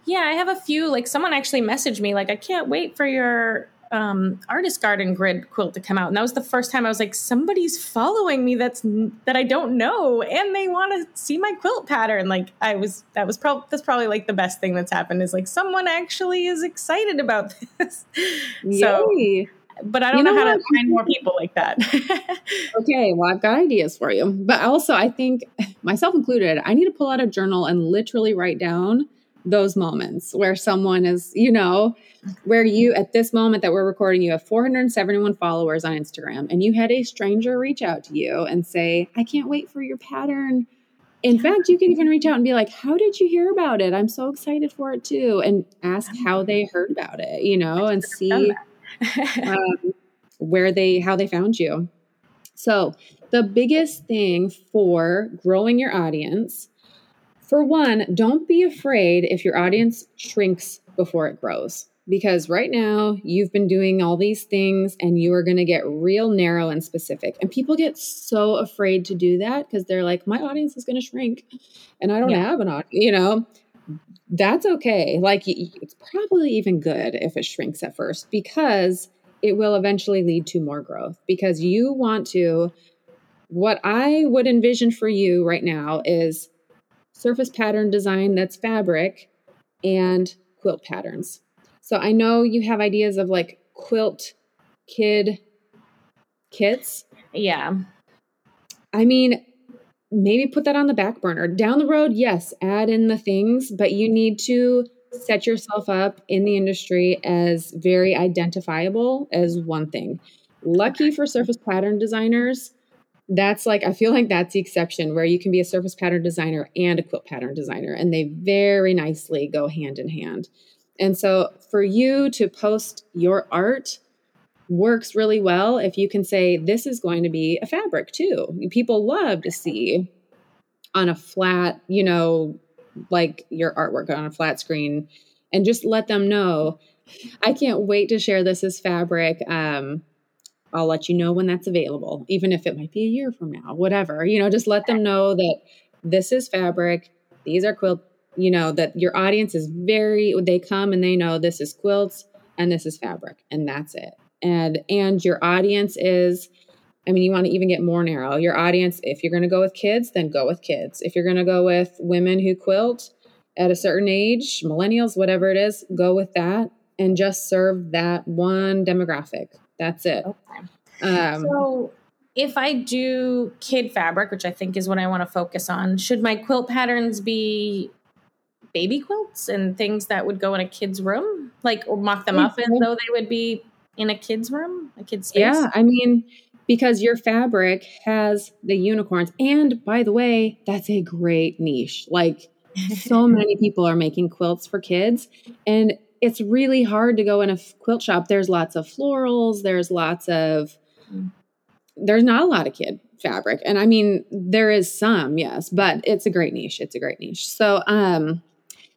Yeah, I have a few. Like someone actually messaged me, like, I can't wait for your um, artist garden grid quilt to come out. And that was the first time I was like, somebody's following me that's that I don't know, and they want to see my quilt pattern. Like I was, that was probably that's probably like the best thing that's happened is like someone actually is excited about <laughs> this. So Yay. but I don't you know, know how to find more people like that. <laughs> okay, well, I've got ideas for you. But also, I think, <laughs> myself included, I need to pull out a journal and literally write down those moments where someone is, you know, where you at this moment that we're recording, you have 471 followers on Instagram, and you had a stranger reach out to you and say, I can't wait for your pattern. In fact, you can even reach out and be like, How did you hear about it? I'm so excited for it too. And ask how they heard about it, you know, and see <laughs> <laughs> um, where they, how they found you. So, the biggest thing for growing your audience for one, don't be afraid if your audience shrinks before it grows. Because right now, you've been doing all these things and you are going to get real narrow and specific. And people get so afraid to do that because they're like, my audience is going to shrink and I don't yeah. have an audience, you know? That's okay. Like, it's probably even good if it shrinks at first because it will eventually lead to more growth. Because you want to, what I would envision for you right now is surface pattern design that's fabric, and quilt patterns. So I know you have ideas of like quilt kid kits. Yeah. I mean, maybe put that on the back burner. Down the road, yes, add in the things, but you need to set yourself up in the industry as very identifiable as one thing. Lucky for surface pattern designers, that's like I feel like that's the exception where you can be a surface pattern designer and a quilt pattern designer and they very nicely go hand in hand. And so for you to post your art works really well if you can say this is going to be a fabric too. People love to see on a flat, you know, like your artwork on a flat screen and just let them know I can't wait to share this as fabric. Um, I'll let you know when that's available, even if it might be a year from now, whatever. You know, just let them know that this is fabric, these are quilt, you know, that your audience is very they come and they know this is quilts and this is fabric and that's it. And and your audience is I mean, you want to even get more narrow. Your audience, if you're going to go with kids, then go with kids. If you're going to go with women who quilt at a certain age, millennials, whatever it is, go with that and just serve that one demographic. That's it. Okay. Um, so if I do kid fabric, which I think is what I want to focus on, should my quilt patterns be baby quilts and things that would go in a kid's room? Like or mock them up as though they would be in a kid's room, a kid's space? Yeah, I mean, because your fabric has the unicorns. And by the way, that's a great niche. Like so <laughs> many people are making quilts for kids. And it's really hard to go in a quilt shop. There's lots of florals, there's lots of there's not a lot of kid fabric. And I mean, there is some, yes, but it's a great niche. It's a great niche. So um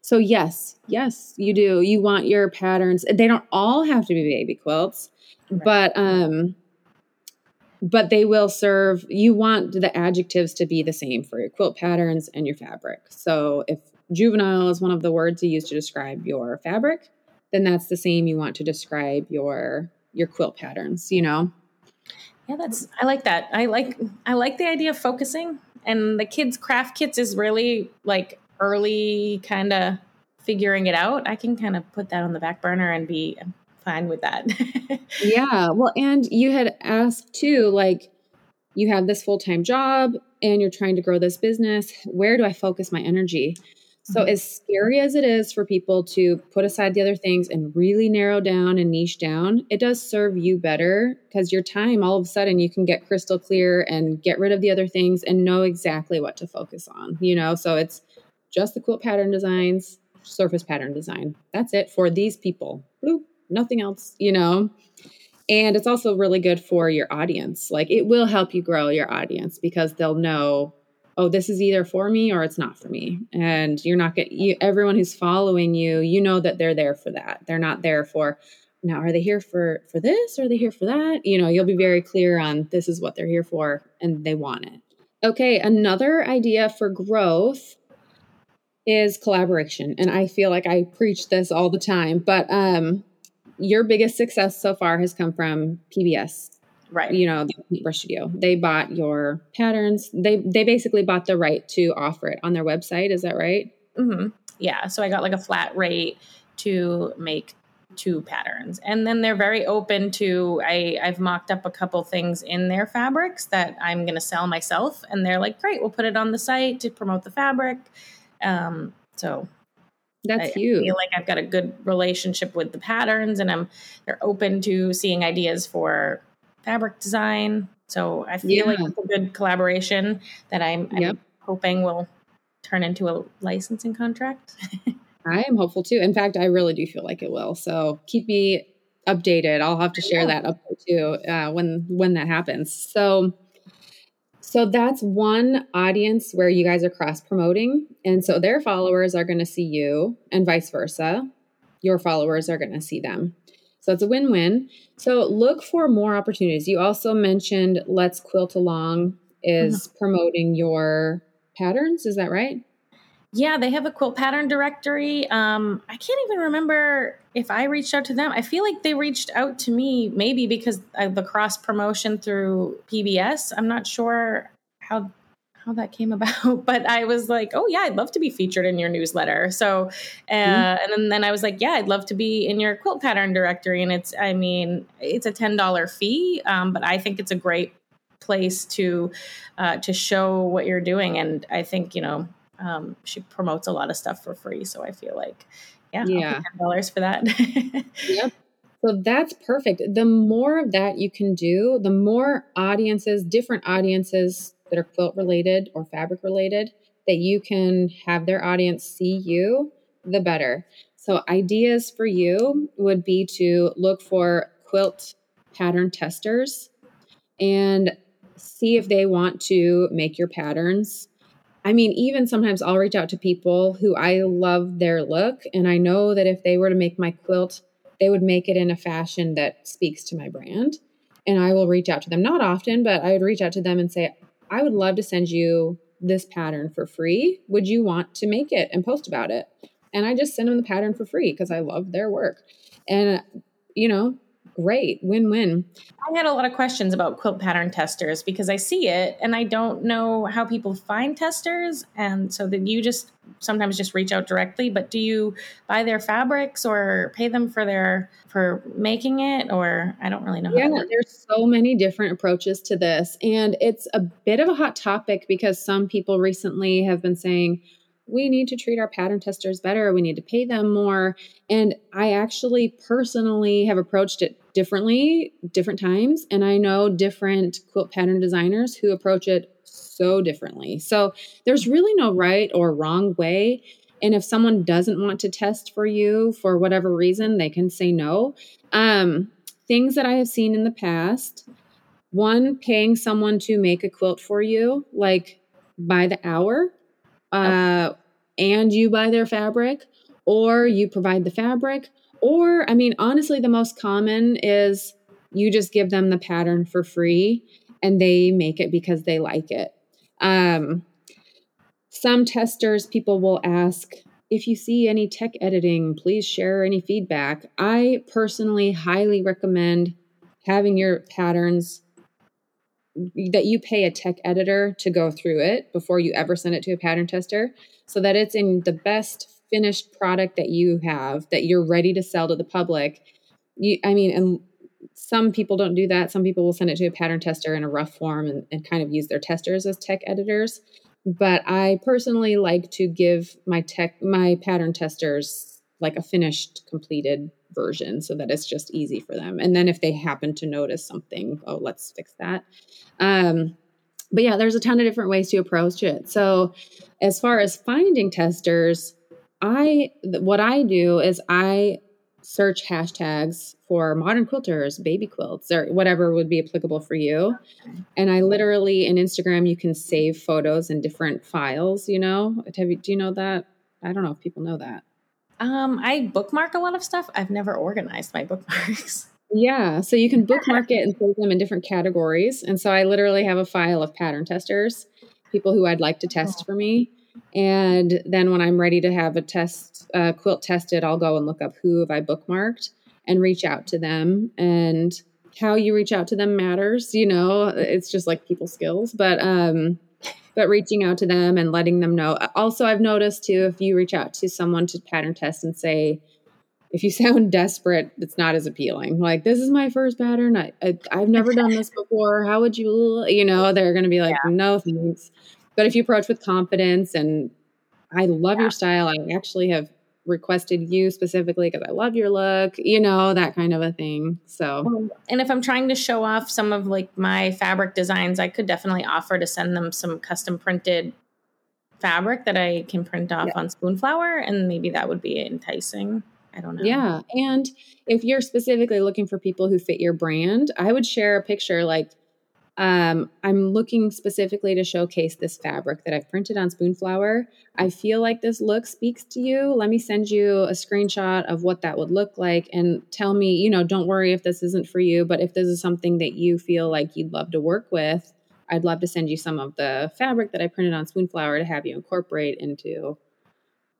so yes, yes, you do. You want your patterns. They don't all have to be baby quilts, right. but um but they will serve you want the adjectives to be the same for your quilt patterns and your fabric. So if juvenile is one of the words you use to describe your fabric, then that's the same you want to describe your your quilt patterns, you know? Yeah, that's I like that. I like I like the idea of focusing and the kids craft kits is really like early kind of figuring it out. I can kind of put that on the back burner and be fine with that. <laughs> yeah. Well, and you had asked too like you have this full-time job and you're trying to grow this business. Where do I focus my energy? So, mm-hmm. as scary as it is for people to put aside the other things and really narrow down and niche down, it does serve you better because your time, all of a sudden, you can get crystal clear and get rid of the other things and know exactly what to focus on, you know? So, it's just the quilt pattern designs, surface pattern design. That's it for these people. Bloop, nothing else, you know? And it's also really good for your audience. Like, it will help you grow your audience because they'll know oh this is either for me or it's not for me. And you're not get you everyone who's following you you know that they're there for that. They're not there for now are they here for for this? Are they here for that? You know you'll be very clear on this is what they're here for and they want it. Okay another idea for growth is collaboration. And i feel like i preach this all the time but um your biggest success so far has come from pbs right. you know the paintbrush studio. They bought your patterns. They they basically bought the right to offer it on their website. Is that right? Mm-hmm. yeah. So i got like a flat rate to make two patterns. And then they're very open to I, i've mocked up a couple things in their fabrics that i'm going to sell myself. And they're like great we'll put it on the site to promote the fabric. Um, so that's I, huge. I feel like I've got a good relationship with the patterns, and I'm they're open to seeing ideas for fabric design. So I feel Yeah. like it's a good collaboration that I'm, I'm Yep. hoping will turn into a licensing contract. <laughs> I am hopeful too. In fact, I really do feel like it will. So keep me updated. I'll have to share Yeah. that update too uh, when when that happens. So so that's one audience where you guys are cross promoting, and so their followers are going to see you, and vice versa. Your followers are going to see them. So it's a win win. So look for more opportunities. You also mentioned Let's Quilt Along is promoting your patterns. Is that right? yeah, they have a quilt pattern directory. Um, I can't even remember if I reached out to them. I feel like they reached out to me, maybe because of the cross promotion through PBS. I'm not sure how how that came about, <laughs> but I was like, oh yeah, I'd love to be featured in your newsletter. So, uh, and then, then I was like, yeah, I'd love to be in your quilt pattern directory. And it's, I mean, it's a ten dollar fee, um, but I think it's a great place to uh, to show what you're doing. And I think you know um, she promotes a lot of stuff for free. So I feel like, yeah, Yeah. ten dollars for that. <laughs> Yep. So that's perfect. The more of that you can do, the more audiences, different audiences that are quilt related or fabric related, that you can have their audience see you, the better. So, ideas for you would be to look for quilt pattern testers and see if they want to make your patterns. I mean, even sometimes I'll reach out to people who I love their look, and I know that if they were to make my quilt, they would make it in a fashion that speaks to my brand. And I will reach out to them, not often, but I would reach out to them and say, I would love to send you this pattern for free. Would you want to make it and post about it? And I just send them the pattern for free because I love their work. And, you know, great, win win. I had a lot of questions about quilt pattern testers because I see it and I don't know how people find testers. And so that you just sometimes just reach out directly, but do you buy their fabrics or pay them for their for making it or I don't really know how Yeah, there's so many different approaches to this. And it's a bit of a hot topic because some people recently have been saying, we need to treat our pattern testers better. We need to pay them more. And I actually personally have approached it differently, different times. And I know different quilt pattern designers who approach it so differently. So there's really no right or wrong way. And if someone doesn't want to test for you for whatever reason, they can say no. Um, things that I have seen in the past one, paying someone to make a quilt for you, like by the hour, uh, and you buy their fabric, or you provide the fabric, or I mean, honestly, the most common is you just give them the pattern for free and they make it because they like it. Um, some testers, people will ask, if you see any tech editing, please share any feedback. I personally highly recommend having your patterns that you pay a tech editor to go through it before you ever send it to a pattern tester so that it's in the best finished product that you have that you're ready to sell to the public. You I mean and some people don't do that. Some people will send it to a pattern tester in a rough form and, and kind of use their testers as tech editors but I personally like to give my tech my pattern testers like a finished completed version so that it's just easy for them. And then if they happen to notice something, oh, let's fix that. Um but yeah, there's a ton of different ways to approach it. So as far as finding testers, I what I do is I search hashtags for modern quilters, baby quilts, or whatever would be applicable for you. And I literally in Instagram you can save photos in different files. You know, have you, do you know that? I don't know if people know that. Um, I bookmark a lot of stuff. I've never organized my bookmarks. <laughs> Yeah, so you can bookmark it and save them in different categories. And so I literally have a file of pattern testers, people who I'd like to test for me. And then when I'm ready to have a test uh, quilt tested, I'll go and look up who have I bookmarked and reach out to them. And how you reach out to them matters. You know, it's just like people skills, but um, but reaching out to them and letting them know. Also, I've noticed too if you reach out to someone to pattern test and say, if you <laughs> sound desperate, it's not as appealing. Like, this is my first pattern. I, I have never done this before. How would you, you know, they're going to be like, yeah. no, thanks. But if you approach with confidence and I love yeah. your style, I actually have requested you specifically because I love your look, you know, that kind of a thing. So, and if I'm trying to show off some of like my fabric designs, I could definitely offer to send them some custom printed fabric that I can print off yeah. on Spoonflower, and maybe that would be enticing. I don't know. Yeah. And if you're specifically looking for people who fit your brand, I would share a picture like um, I'm looking specifically to showcase this fabric that I've printed on Spoonflower. I feel like this look speaks to you. Let me send you a screenshot of what that would look like and tell me, you know, don't worry if this isn't for you, but if this is something that you feel like you'd love to work with, I'd love to send you some of the fabric that I printed on Spoonflower to have you incorporate into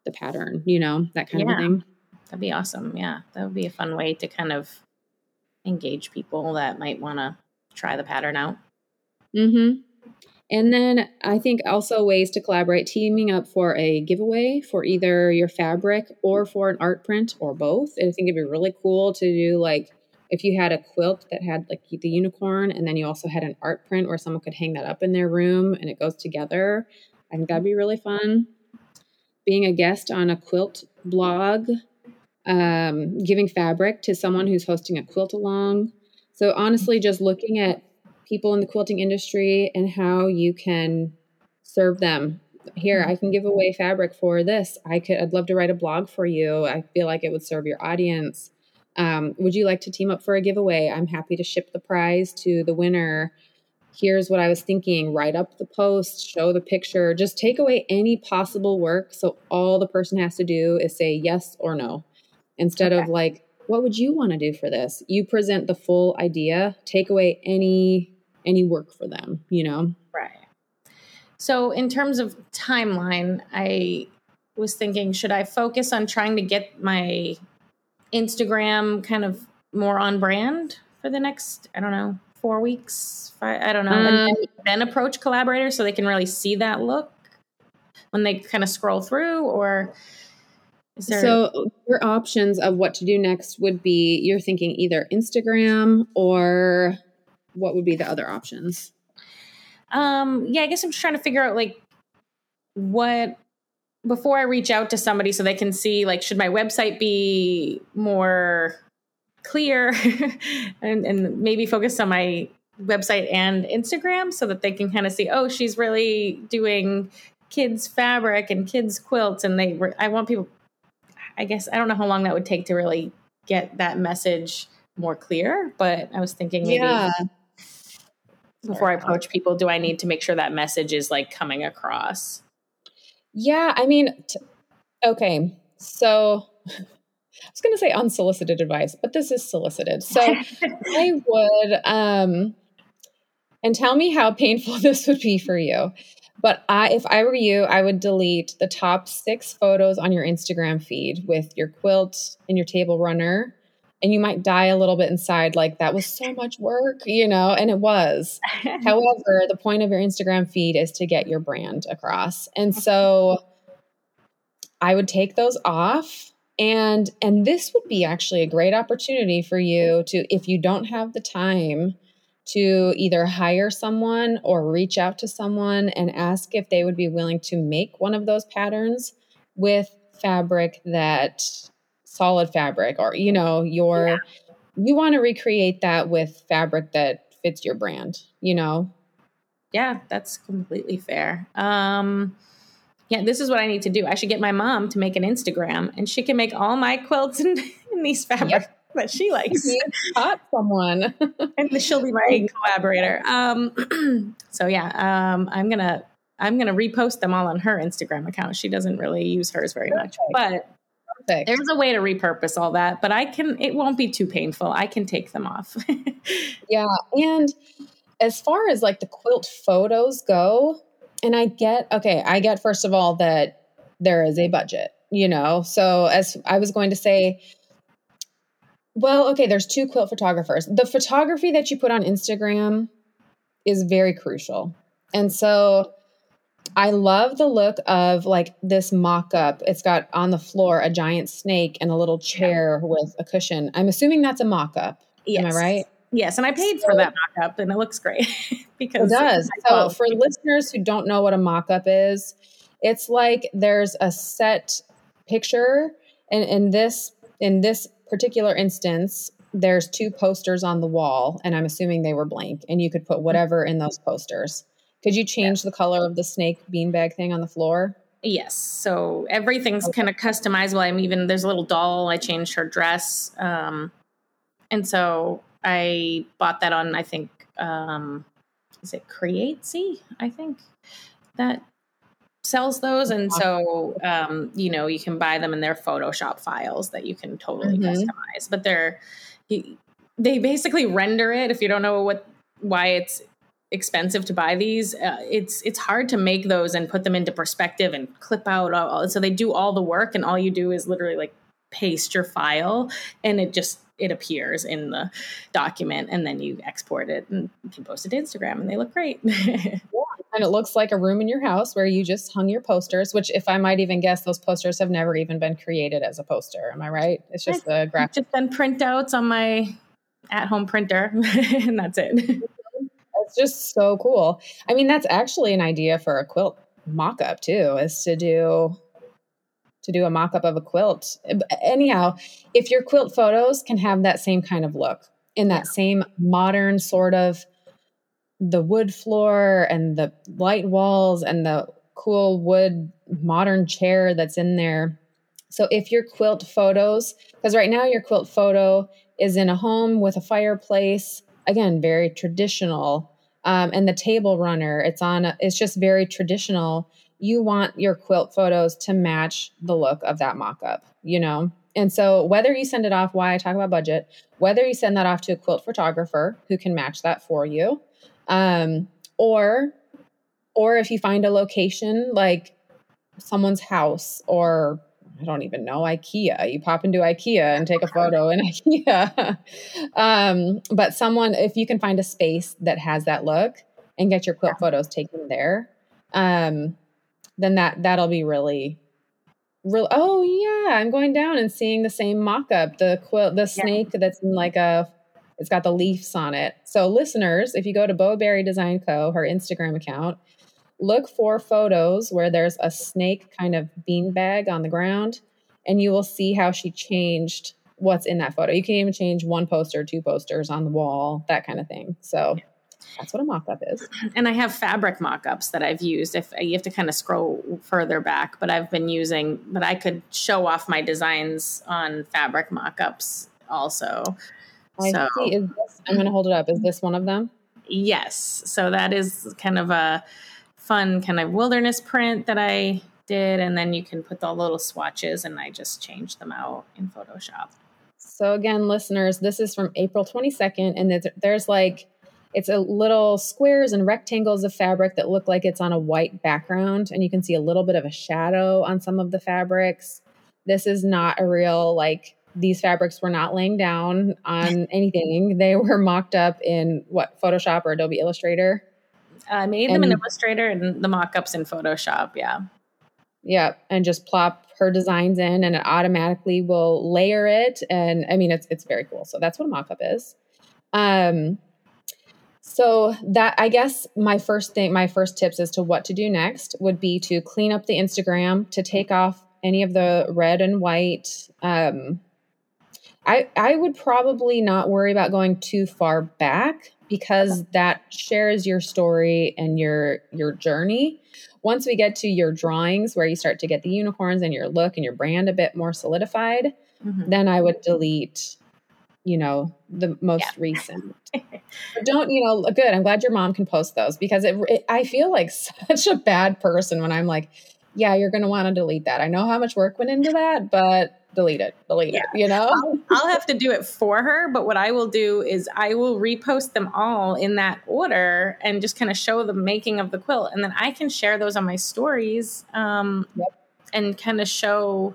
the pattern, you know, that kind yeah. of thing. That'd be awesome. Yeah. That would be a fun way to kind of engage people that might want to try the pattern out. Mm-hmm. And then I think also ways to collaborate, teaming up for a giveaway for either your fabric or for an art print or both. I think it'd be really cool to do like if you had a quilt that had like the unicorn and then you also had an art print where someone could hang that up in their room and it goes together. I think that'd be really fun. Being a guest on a quilt blog, um, giving fabric to someone who's hosting a quilt along. So honestly, just looking at people in the quilting industry and how you can serve them. Here, I can give away fabric for this. I could I'd love to write a blog for you. I feel like it would serve your audience. Um, would you like to team up for a giveaway? I'm happy to ship the prize to the winner. Here's what I was thinking. Write up the post, show the picture, just take away any possible work. So all the person has to do is say yes or no instead okay. of like, what would you want to do for this? You present the full idea, take away any any work for them, you know? Right. So, in terms of timeline, I was thinking, should I focus on trying to get my Instagram kind of more on brand for the next, I don't know, four weeks? Five, I don't know. Um, and then, then approach collaborators so they can really see that look when they kind of scroll through or there... so your options of what to do next would be you're thinking either instagram or what would be the other options? Um, yeah, I guess I'm just trying to figure out like what before I reach out to somebody so they can see like should my website be more clear <laughs> and, and maybe focus on my website and Instagram so that they can kind of see oh she's really doing kids fabric and kids quilts and they I want people I guess I don't know how long that would take to really get that message more clear but I was thinking maybe yeah before I approach people, do I need to make sure that message is like coming across? Yeah, I mean, t- okay. So I was going to say unsolicited advice, but this is solicited. So <laughs> I would, um, and tell me how painful <laughs> this would be for you. But I, if I were you, I would delete the top six photos on your Instagram feed with your quilt and your table runner and you might die a little bit inside like that was so <laughs> much work you know and it was. <laughs> However the point of your instagram feed is to get your brand across. And so i would take those off and and this would be actually a great opportunity for you to if you don't have the time to either hire someone or reach out to someone and ask if they would be willing to make one of those patterns with fabric that solid fabric or you know your yeah. you want to recreate that with fabric that fits your brand you know? Yeah that's completely fair. Um yeah this is what i need to do. I should get my mom to make an instagram and she can make all my quilts <laughs> in, in these fabrics yep. that she <laughs> likes. taught someone. <laughs> And she'll be my collaborator. Um <clears throat> so yeah um i'm gonna i'm gonna repost them all on her instagram account. She doesn't really use hers very much but Perfect. There's a way to repurpose all that, but I can, it won't be too painful. I can take them off. <laughs> yeah. And as far as like the quilt photos go, and I get, okay, I get first of all that there is a budget, you know? So as I was going to say, well, okay, there's two quilt photographers. The photography that you put on Instagram is very crucial. And so I love the look of like this mock up. It's got on the floor a giant snake and a little chair yeah. with a cushion. I'm assuming that's a mock up. Yes. Am I right? Yes, and I paid so, for that mock up and it looks great <laughs> because it does. So for listeners who don't know what a mock up is, it's like there's a set picture and in this in this particular instance there's two posters on the wall and i'm assuming they were blank and you could put whatever in those posters could you change yeah. the color of the snake beanbag thing on the floor yes so everything's okay. kind of customizable i'm even there's a little doll i changed her dress um, and so i bought that on i think um, is it Creatsy i think that sells those and so um, you know you can buy them in their photoshop files that you can totally mm-hmm. customize but they're they basically render it if you don't know what why it's expensive to buy these uh, it's it's hard to make those and put them into perspective and clip out all, so they do all the work and all you do is literally like paste your file and it just it appears in the document and then you export it and you can post it to Instagram and they look great. <laughs> yeah. And it looks like a room in your house where you just hung your posters, which if I might even guess those posters have never even been created as a poster. Am I right? It's just the graphic. Just done printouts on my at home printer <laughs> and that's it. <laughs> It's just so cool. I mean, that's actually an idea for a quilt mock up too, is to do to do a mock-up of a quilt. Anyhow, if your quilt photos can have that same kind of look in that same modern sort of the wood floor and the light walls and the cool wood modern chair that's in there. So if your quilt photos, because right now your quilt photo is in a home with a fireplace, again, very traditional. Um, and the table runner, it's on, a, it's just very traditional you want your quilt photos to match the look of that mock up, you know? And so, whether you send it off, why I talk about budget, whether you send that off to a quilt photographer who can match that for you, um, or or if you find a location like someone's house or I don't even know IKEA. You pop into IKEA and take a photo in <laughs> IKEA. um, but someone, if you can find a space that has that look and get your quilt photos taken there, um, then that that'll be really real oh yeah i'm going down and seeing the same mock-up the quilt the snake yeah. that's in like a it's got the leaves on it so listeners if you go to bowberry design co her instagram account look for photos where there's a snake kind of beanbag on the ground and you will see how she changed what's in that photo you can even change one poster two posters on the wall that kind of thing so that's what a mock-up is. <clears throat> And I have fabric mock-ups that I've used. If you have to kind of scroll further back, but I've been using, but I could show off my designs on fabric mock-ups also. I so, see. Is this, I'm going to hold it up. Is this one of them? Yes. So that is kind of a fun kind of wilderness print that I did, and then you can put the little swatches, and I just changed them out in Photoshop. So again, listeners, this is from April 22nd, and there's, there's like it's a little squares and rectangles of fabric that look like it's on a white background, and you can see a little bit of a shadow on some of the fabrics. This is not a real, like, these fabrics were not laying down on <laughs> anything. They were mocked up in what, Photoshop or Adobe Illustrator? I made and, them in Illustrator and the mock ups in Photoshop, yeah. Yeah, and just plop her designs in and it automatically will layer it. And I mean, it's, it's very cool. So that's what a mock up is. Um, so that I guess my first thing, my first tips as to what to do next would be to clean up the Instagram, to take off any of the red and white. Um, I I would probably not worry about going too far back because that shares your story and your your journey. Once we get to your drawings where you start to get the unicorns and your look and your brand a bit more solidified, mm-hmm. then I would delete you know the most yeah. recent <laughs> don't you know good i'm glad your mom can post those because it, it, i feel like <laughs> such a bad person when i'm like yeah you're going to want to delete that i know how much work went into that but delete it delete yeah. it you know I'll, I'll, have to do it for her but what i will do is i will repost them all in that order and just kind of show the making of the quilt and then i can share those on my stories um, yep. and kind of show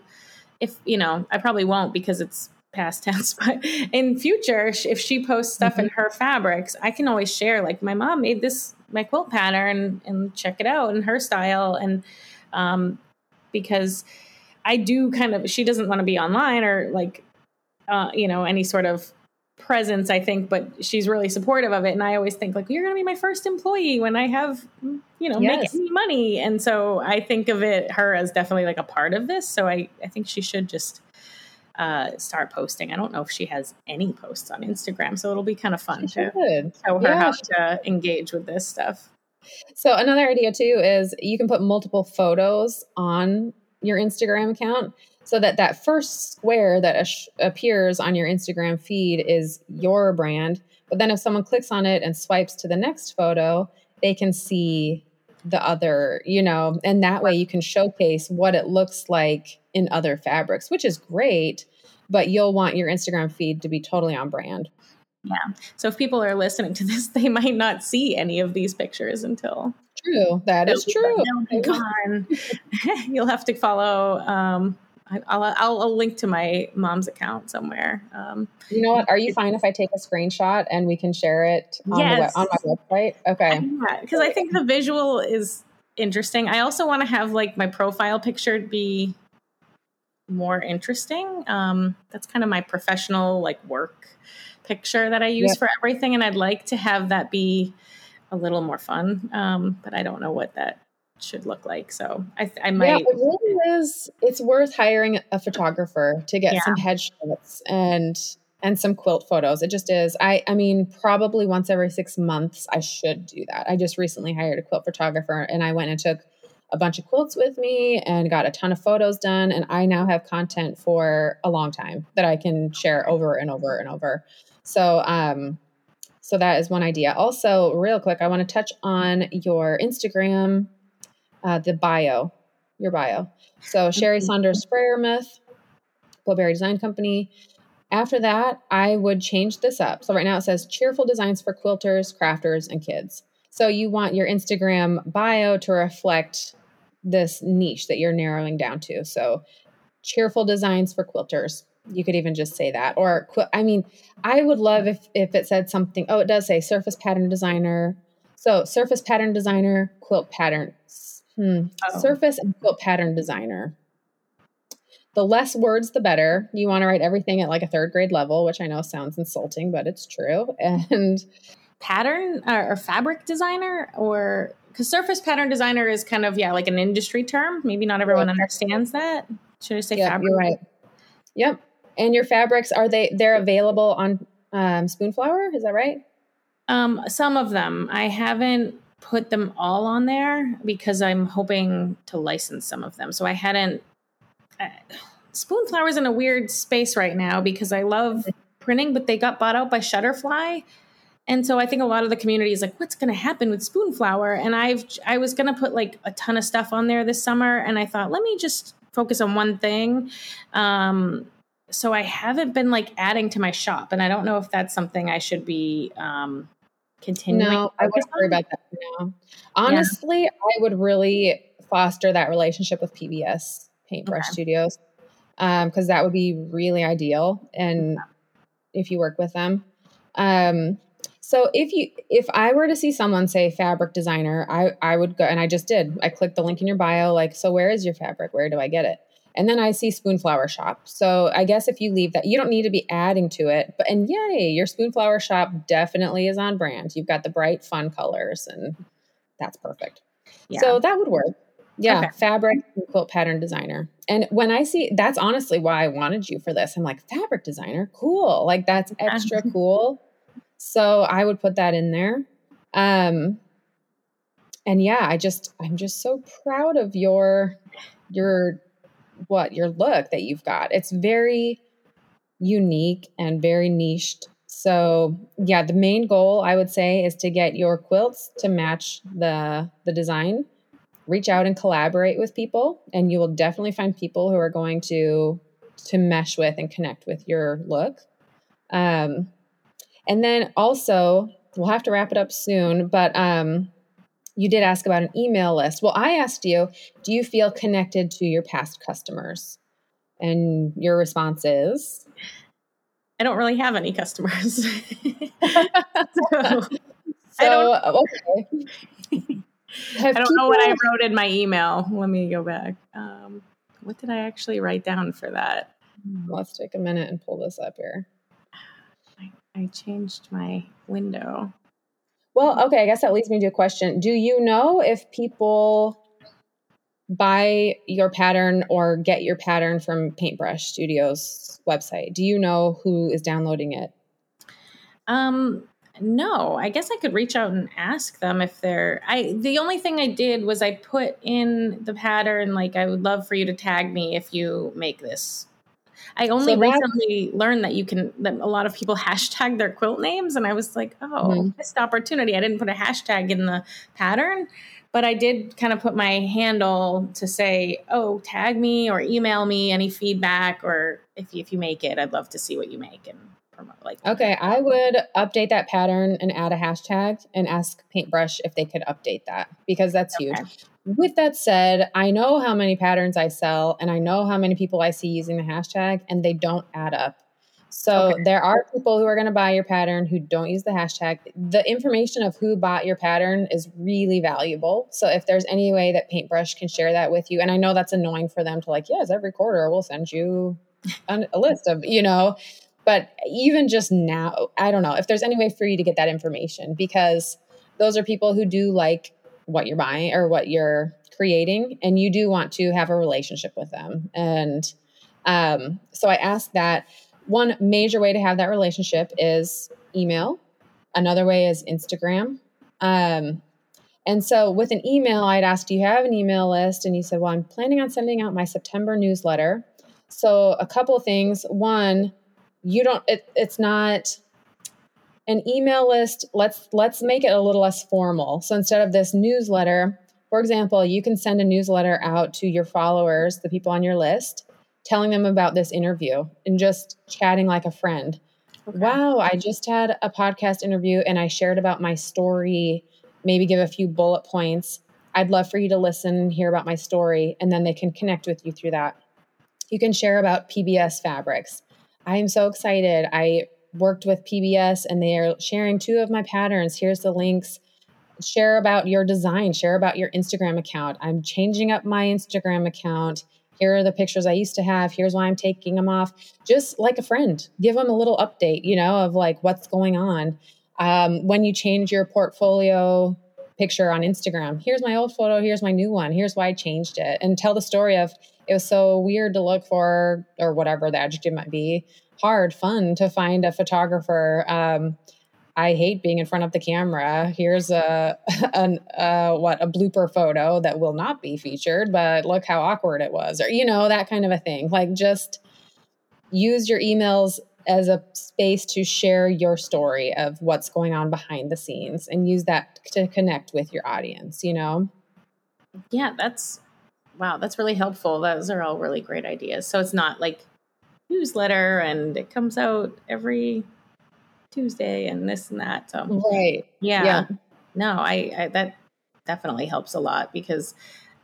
if you know i probably won't because it's past <laughs> tense, but in future, if she posts stuff mm-hmm. in her fabrics, I can always share. Like my mom made this my quilt pattern and check it out in her style and um, because I do kind of she doesn't want to be online or like uh, you know any sort of presence i think but she's really supportive of it and i always think like you're going to be my first employee when i have you know yes. make any money and so i think of it her as definitely like a part of this so i i think she should just uh, start posting. I don't know if she has any posts on Instagram, so it'll be kind of fun she to should. show her yeah, how to engage with this stuff. So another idea too is you can put multiple photos on your Instagram account so that that first square that appears on your Instagram feed is your brand. But then if someone clicks on it and swipes to the next photo, they can see the other, you know, and that way you can showcase what it looks like in other fabrics, which is great, but you'll want your Instagram feed to be totally on brand. Yeah. So if people are listening to this, <laughs> they might not see any of these pictures until. True. That is true. Gone. <laughs> <laughs> You'll have to follow um, I'll, I'll, I'll, link to my mom's account somewhere. Um, you know what? Are you fine if I take a screenshot and we can share it on, yes. the, on my website? Okay. Because I think the visual is interesting. I also want to have like my profile picture be more interesting. Um, that's kind of my professional like work picture that I use yep. for everything, and I'd like to have that be a little more fun. Um, but I don't know what that should look like. So I, I might. Yeah, it really is. It's worth hiring a photographer to get yeah. some headshots and and some quilt photos. It just is. I I mean, probably once every six months, I should do that. I just recently hired a quilt photographer, and I went and took a bunch of quilts with me and got a ton of photos done. And I now have content for a long time that I can share over and over and over. So um, so that is one idea. Also, real quick, I want to touch on your Instagram uh, the bio, your bio. So Sherry Saunders Freiermuth, Quillberry Design Company. After that, I would change this up. So right now it says cheerful designs for quilters, crafters, and kids. So you want your Instagram bio to reflect this niche that you're narrowing down to. So cheerful designs for quilters. You could even just say that. Or I mean, I would love if if it said something. Oh, it does say surface pattern designer. So surface pattern designer, quilt pattern Hmm. Oh. Surface and quilt pattern designer. The less words, the better. You want to write everything at like a third grade level, which I know sounds insulting, but it's true. <laughs> And pattern uh, or fabric designer, or because surface pattern designer is kind of yeah like an industry term. Maybe not everyone understands that. Should I say yep, fabric? You're right. Yep. And your fabrics are they they're available on um, Spoonflower? Is that right? Um, some of them. I haven't put them all on there because I'm hoping to license some of them. So I hadn't. Uh, Spoonflower's in a weird space right now because I love printing, but they got bought out by Shutterfly. And so I think a lot of the community is like, what's going to happen with Spoonflower? And I've I was going to put like a ton of stuff on there this summer, and I thought, let me just focus on one thing. Um, so I haven't been like adding to my shop, and I don't know if that's something I should be um, continuing? No, I wouldn't worry about that now. Honestly, yeah. I would really foster that relationship with PBS Paintbrush okay. Studios because um, that would be really ideal. And if you work with them, um, so if you if I were to see someone say fabric designer, I I would go and I just did. I clicked the link in your bio, like, so where is your fabric? Where do I get it? And then I see Spoonflower Shop. So I guess if you leave that, you don't need to be adding to it. But and yay, your Spoonflower Shop definitely is on brand. You've got the bright, fun colors, and that's perfect. Yeah. So that would work. Yeah, okay. fabric and quilt pattern designer. And when I see that's honestly why I wanted you for this. I'm like, fabric designer, cool. Like that's extra <laughs> cool. So I would put that in there. Um and yeah, I just I'm just so proud of your your what your look that you've got. It's very unique and very niched. So, yeah, the main goal I would say is to get your quilts to match the the design. Reach out and collaborate with people and you will definitely find people who are going to to mesh with and connect with your look. Um and then also, we'll have to wrap it up soon, but um you did ask about an email list. Well, I asked you, do you feel connected to your past customers? And your response is I don't really have any customers. <laughs> so, So, I don't, okay. I don't know what I wrote in my email. Let me go back. Um, what did I actually write down for that? Let's take a minute and pull this up here. I, I changed my window. Well, okay, I guess that leads me to a question. Do you know if people buy your pattern or get your pattern from Paintbrush Studios website? Do you know who is downloading it? Um, no, I guess I could reach out and ask them if they're I the only thing I did was I put in the pattern like I would love for you to tag me if you make this. I only so recently learned that you can that a lot of people <laughs> hashtag their quilt names and I was like, "Oh, mm-hmm. missed opportunity. I didn't put a hashtag in the pattern." But I did kind of put my handle to say, "Oh, tag me or email me any feedback or if you, if you make it, I'd love to see what you make." And promote like okay i would update that pattern and add a hashtag and ask paintbrush if they could update that because that's okay. huge with that said i know how many patterns i sell and i know how many people i see using the hashtag and they don't add up so okay. there are people who are going to buy your pattern who don't use the hashtag. The information of who bought your pattern is really valuable. So if there's any way that Paintbrush can share that with you, and I know that's annoying for them to like, yes, every quarter we'll send you <laughs> a list of, you know, but even just now, I don't know if there's any way for you to get that information because those are people who do like what you're buying or what you're creating, and you do want to have a relationship with them. And um, so I asked that one major way to have that relationship is email. Another way is Instagram. Um, and so with an email, I'd ask, Do you have an email list? And you said, Well, I'm planning on sending out my September newsletter. So a couple things. One, you don't it, it's not an email list. Let's let's make it a little less formal. So instead of this newsletter for example you can send a newsletter out to your followers the people on your list telling them about this interview and just chatting like a friend. Okay. wow i just had a podcast interview and i shared about my story. Maybe give a few bullet points. I'd love for you to listen and hear about my story and then they can connect with you through that. You can share about pbs fabrics. I am so excited. I worked with PBS and they are sharing two of my patterns. Here's the links. Share about your design, share about your Instagram account. I'm changing up my Instagram account. Here are the pictures I used to have. Here's why I'm taking them off. Just like a friend, give them a little update, you know, of like what's going on. Um, when you change your portfolio picture on Instagram, here's my old photo, here's my new one, here's why I changed it, and tell the story of it was so weird to look for, or whatever the adjective might be, hard, fun to find a photographer. Um, I hate being in front of the camera. Here's a <laughs> an uh, what a blooper photo that will not be featured, but look how awkward it was, or you know that kind of a thing. Like just use your emails as a space to share your story of what's going on behind the scenes, and use that to connect with your audience. You know. Yeah, that's wow, that's really helpful. Those are all really great ideas. So it's not like newsletter and it comes out every Tuesday and this and that. So right, yeah, yeah. no, I, I that definitely helps a lot because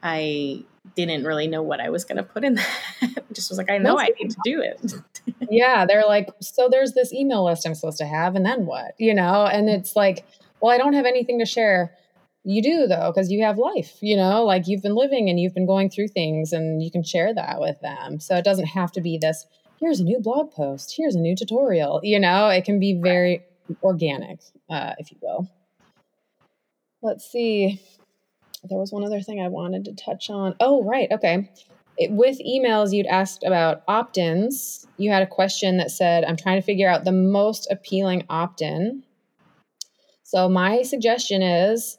I didn't really know what I was going to put in that. <laughs> Just was like, I know I need to do it. <laughs> yeah, they're like, so there's this email list I'm supposed to have, and then what? You know, and it's like, well, I don't have anything to share. You do though, because you have life, you know, like you've been living and you've been going through things and you can share that with them. So it doesn't have to be this, here's a new blog post, here's a new tutorial, you know, it can be very organic, uh, if you will. Let's see. There was one other thing I wanted to touch on. Oh, right. Okay. It, with emails, you'd asked about opt ins. You had a question that said, I'm trying to figure out the most appealing opt in. So, my suggestion is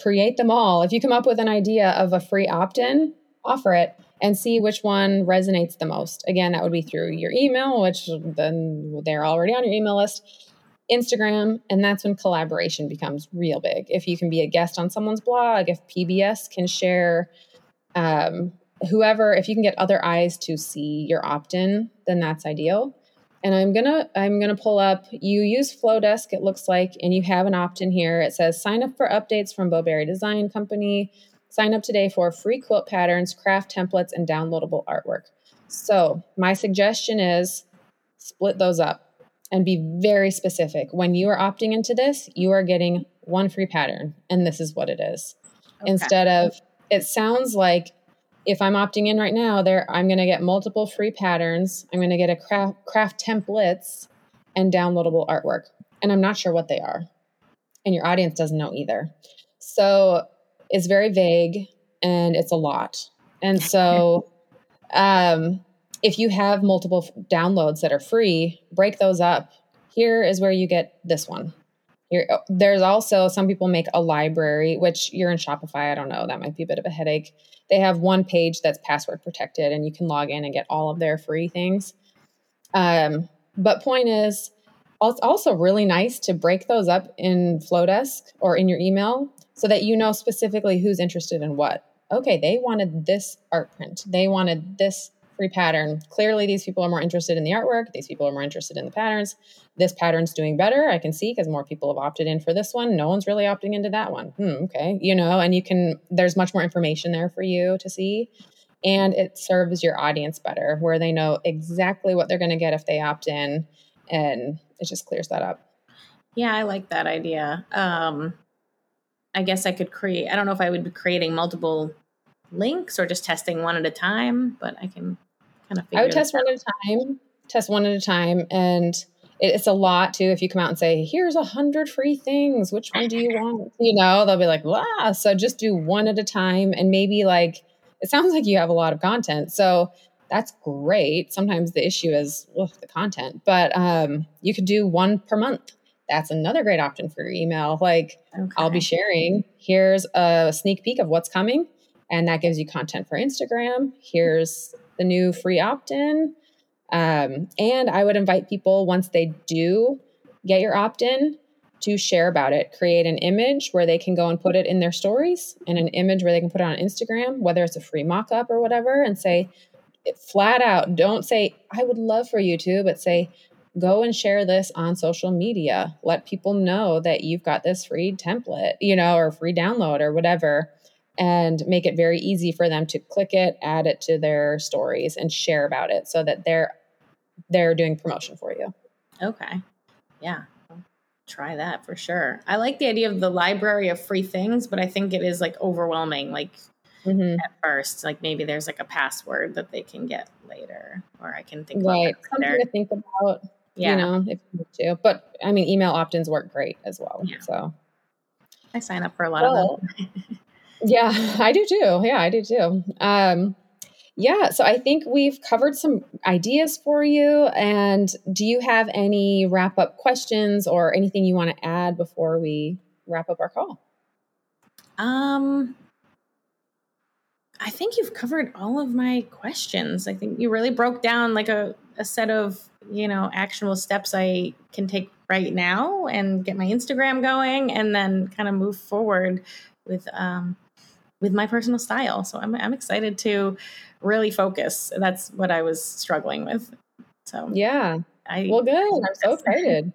create them all. If you come up with an idea of a free opt in, offer it and see which one resonates the most. Again, that would be through your email, which then they're already on your email list, Instagram, and that's when collaboration becomes real big. If you can be a guest on someone's blog, if PBS can share, um, whoever, if you can get other eyes to see your opt in, then that's ideal and I'm gonna I'm gonna pull up. You use Flodesk, it looks like, and you have an opt-in here. It says sign up for updates from Bowberry Design Company. Sign up today for free quilt patterns, craft templates, and downloadable artwork. So my suggestion is split those up. and be very specific. When you are opting into this, you are getting one free pattern, and this is what it is. Okay. Instead of, it sounds like if I'm opting in right now, there I'm going to get multiple free patterns. I'm going to get a craft, craft templates and downloadable artwork, and I'm not sure what they are, and your audience doesn't know either. So it's very vague and it's a lot. And so, <laughs> um, if you have multiple downloads that are free, break those up. Here is where you get this one. Here, oh, there's also some people make a library, which you're in Shopify. I don't know. That might be a bit of a headache. They have one page that's password protected, and you can log in and get all of their free things. Um, but point is, it's also really nice to break those up in Flodesk or in your email so that you know specifically who's interested in what. Okay, they wanted this art print. They wanted this free pattern. Clearly, these people are more interested in the artwork. These people are more interested in the patterns. This pattern's doing better. I can see because more people have opted in for this one. No one's really opting into that one. Hmm, okay, you know, and you can. There's much more information there for you to see, and it serves your audience better, where they know exactly what they're going to get if they opt in, and it just clears that up. Yeah, I like that idea. Um, I guess I could create. I don't know if I would be creating multiple links or just testing one at a time, but I can kind of I would test one at a time, test one at a time. And it's a lot too. If you come out and say, here's a hundred free things, which one do you <laughs> want? You know, they'll be like, "Wow!" So just do one at a time and maybe like, it sounds like you have a lot of content. So that's great. Sometimes the issue is ugh, the content, but um, you could do one per month. That's another great option for your email. Like, okay. I'll be sharing, here's a sneak peek of what's coming. And that gives you content for Instagram. Here's the new free opt in. Um, and I would invite people once they do get your opt in to share about it. Create an image where they can go and put it in their stories and an image where they can put it on Instagram, whether it's a free mock up or whatever, and say flat out, don't say, I would love for you to, but say, go and share this on social media. Let people know that you've got this free template, you know, or free download or whatever and make it very easy for them to click it, add it to their stories and share about it so that they're they're doing promotion for you. Okay. Yeah. I'll try that for sure. I like the idea of the library of free things, but I think it is like overwhelming like mm-hmm. at first. Like maybe there's like a password that they can get later or I can think right. Something to think about. Yeah. You know, if you need to. But I mean email opt-ins work great as well. Yeah. So I sign up for a lot well, of them. <laughs> Yeah, <laughs> I do too. Yeah, I do too. Um, yeah, so I think we've covered some ideas for you. And do you have any wrap up questions or anything you want to add before we wrap up our call? Um, I think you've covered all of my questions. I think you really broke down like a, a set of, you know, actionable steps I can take right now and get my Instagram going and then kind of move forward with um, with my personal style. So I'm I'm excited to really focus. That's what I was struggling with. So yeah, I well good. I'm so excited.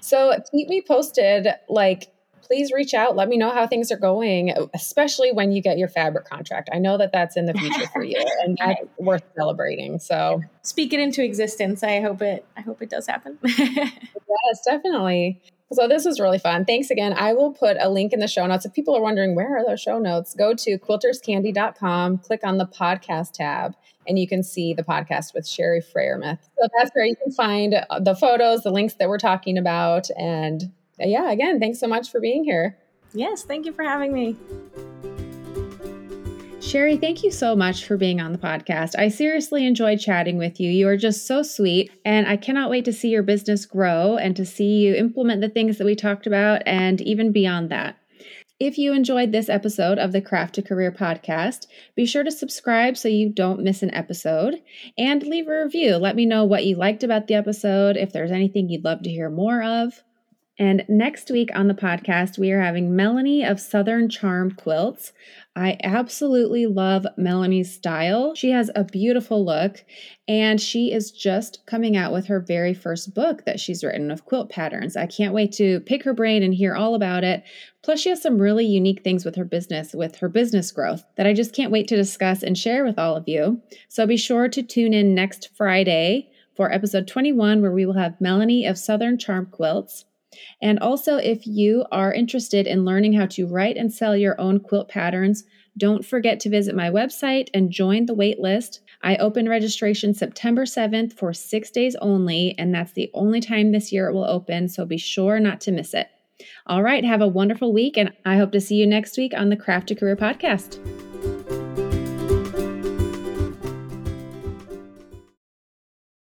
So keep me posted. Like, please reach out. Let me know how things are going, especially when you get your fabric contract. I know that that's in the future for you, and <laughs> that's worth celebrating. So speak it into existence. I hope it. I hope it does happen. <laughs> yes, definitely. So this was really fun. Thanks again. I will put a link in the show notes. If people are wondering where are those show notes, go to quilterscandy.com, click on the podcast tab, and you can see the podcast with Sherry Freiermuth. So that's where you can find uh, the photos, the links that we're talking about. And yeah, again, thanks so much for being here. Yes, thank you for having me. Sherry, thank you so much for being on the podcast. I seriously enjoyed chatting with you. You are just so sweet, and I cannot wait to see your business grow and to see you implement the things that we talked about and even beyond that. If you enjoyed this episode of the Craft to Career podcast, be sure to subscribe so you don't miss an episode and leave a review. Let me know what you liked about the episode, if there's anything you'd love to hear more of. And next week on the podcast, we are having Melanie of Southern Charm Quilts. I absolutely love Melanie's style. She has a beautiful look, and she is just coming out with her very first book that she's written of quilt patterns. I can't wait to pick her brain and hear all about it. Plus, she has some really unique things with her business, with her business growth, that I just can't wait to discuss and share with all of you. So be sure to tune in next Friday for episode 21, where we will have Melanie of Southern Charm Quilts. And also, if you are interested in learning how to write and sell your own quilt patterns, don't forget to visit my website and join the wait list. I open registration September 7th for six days only, and that's the only time this year it will open, so be sure not to miss it. All right, have a wonderful week, and I hope to see you next week on the Craft to Career podcast.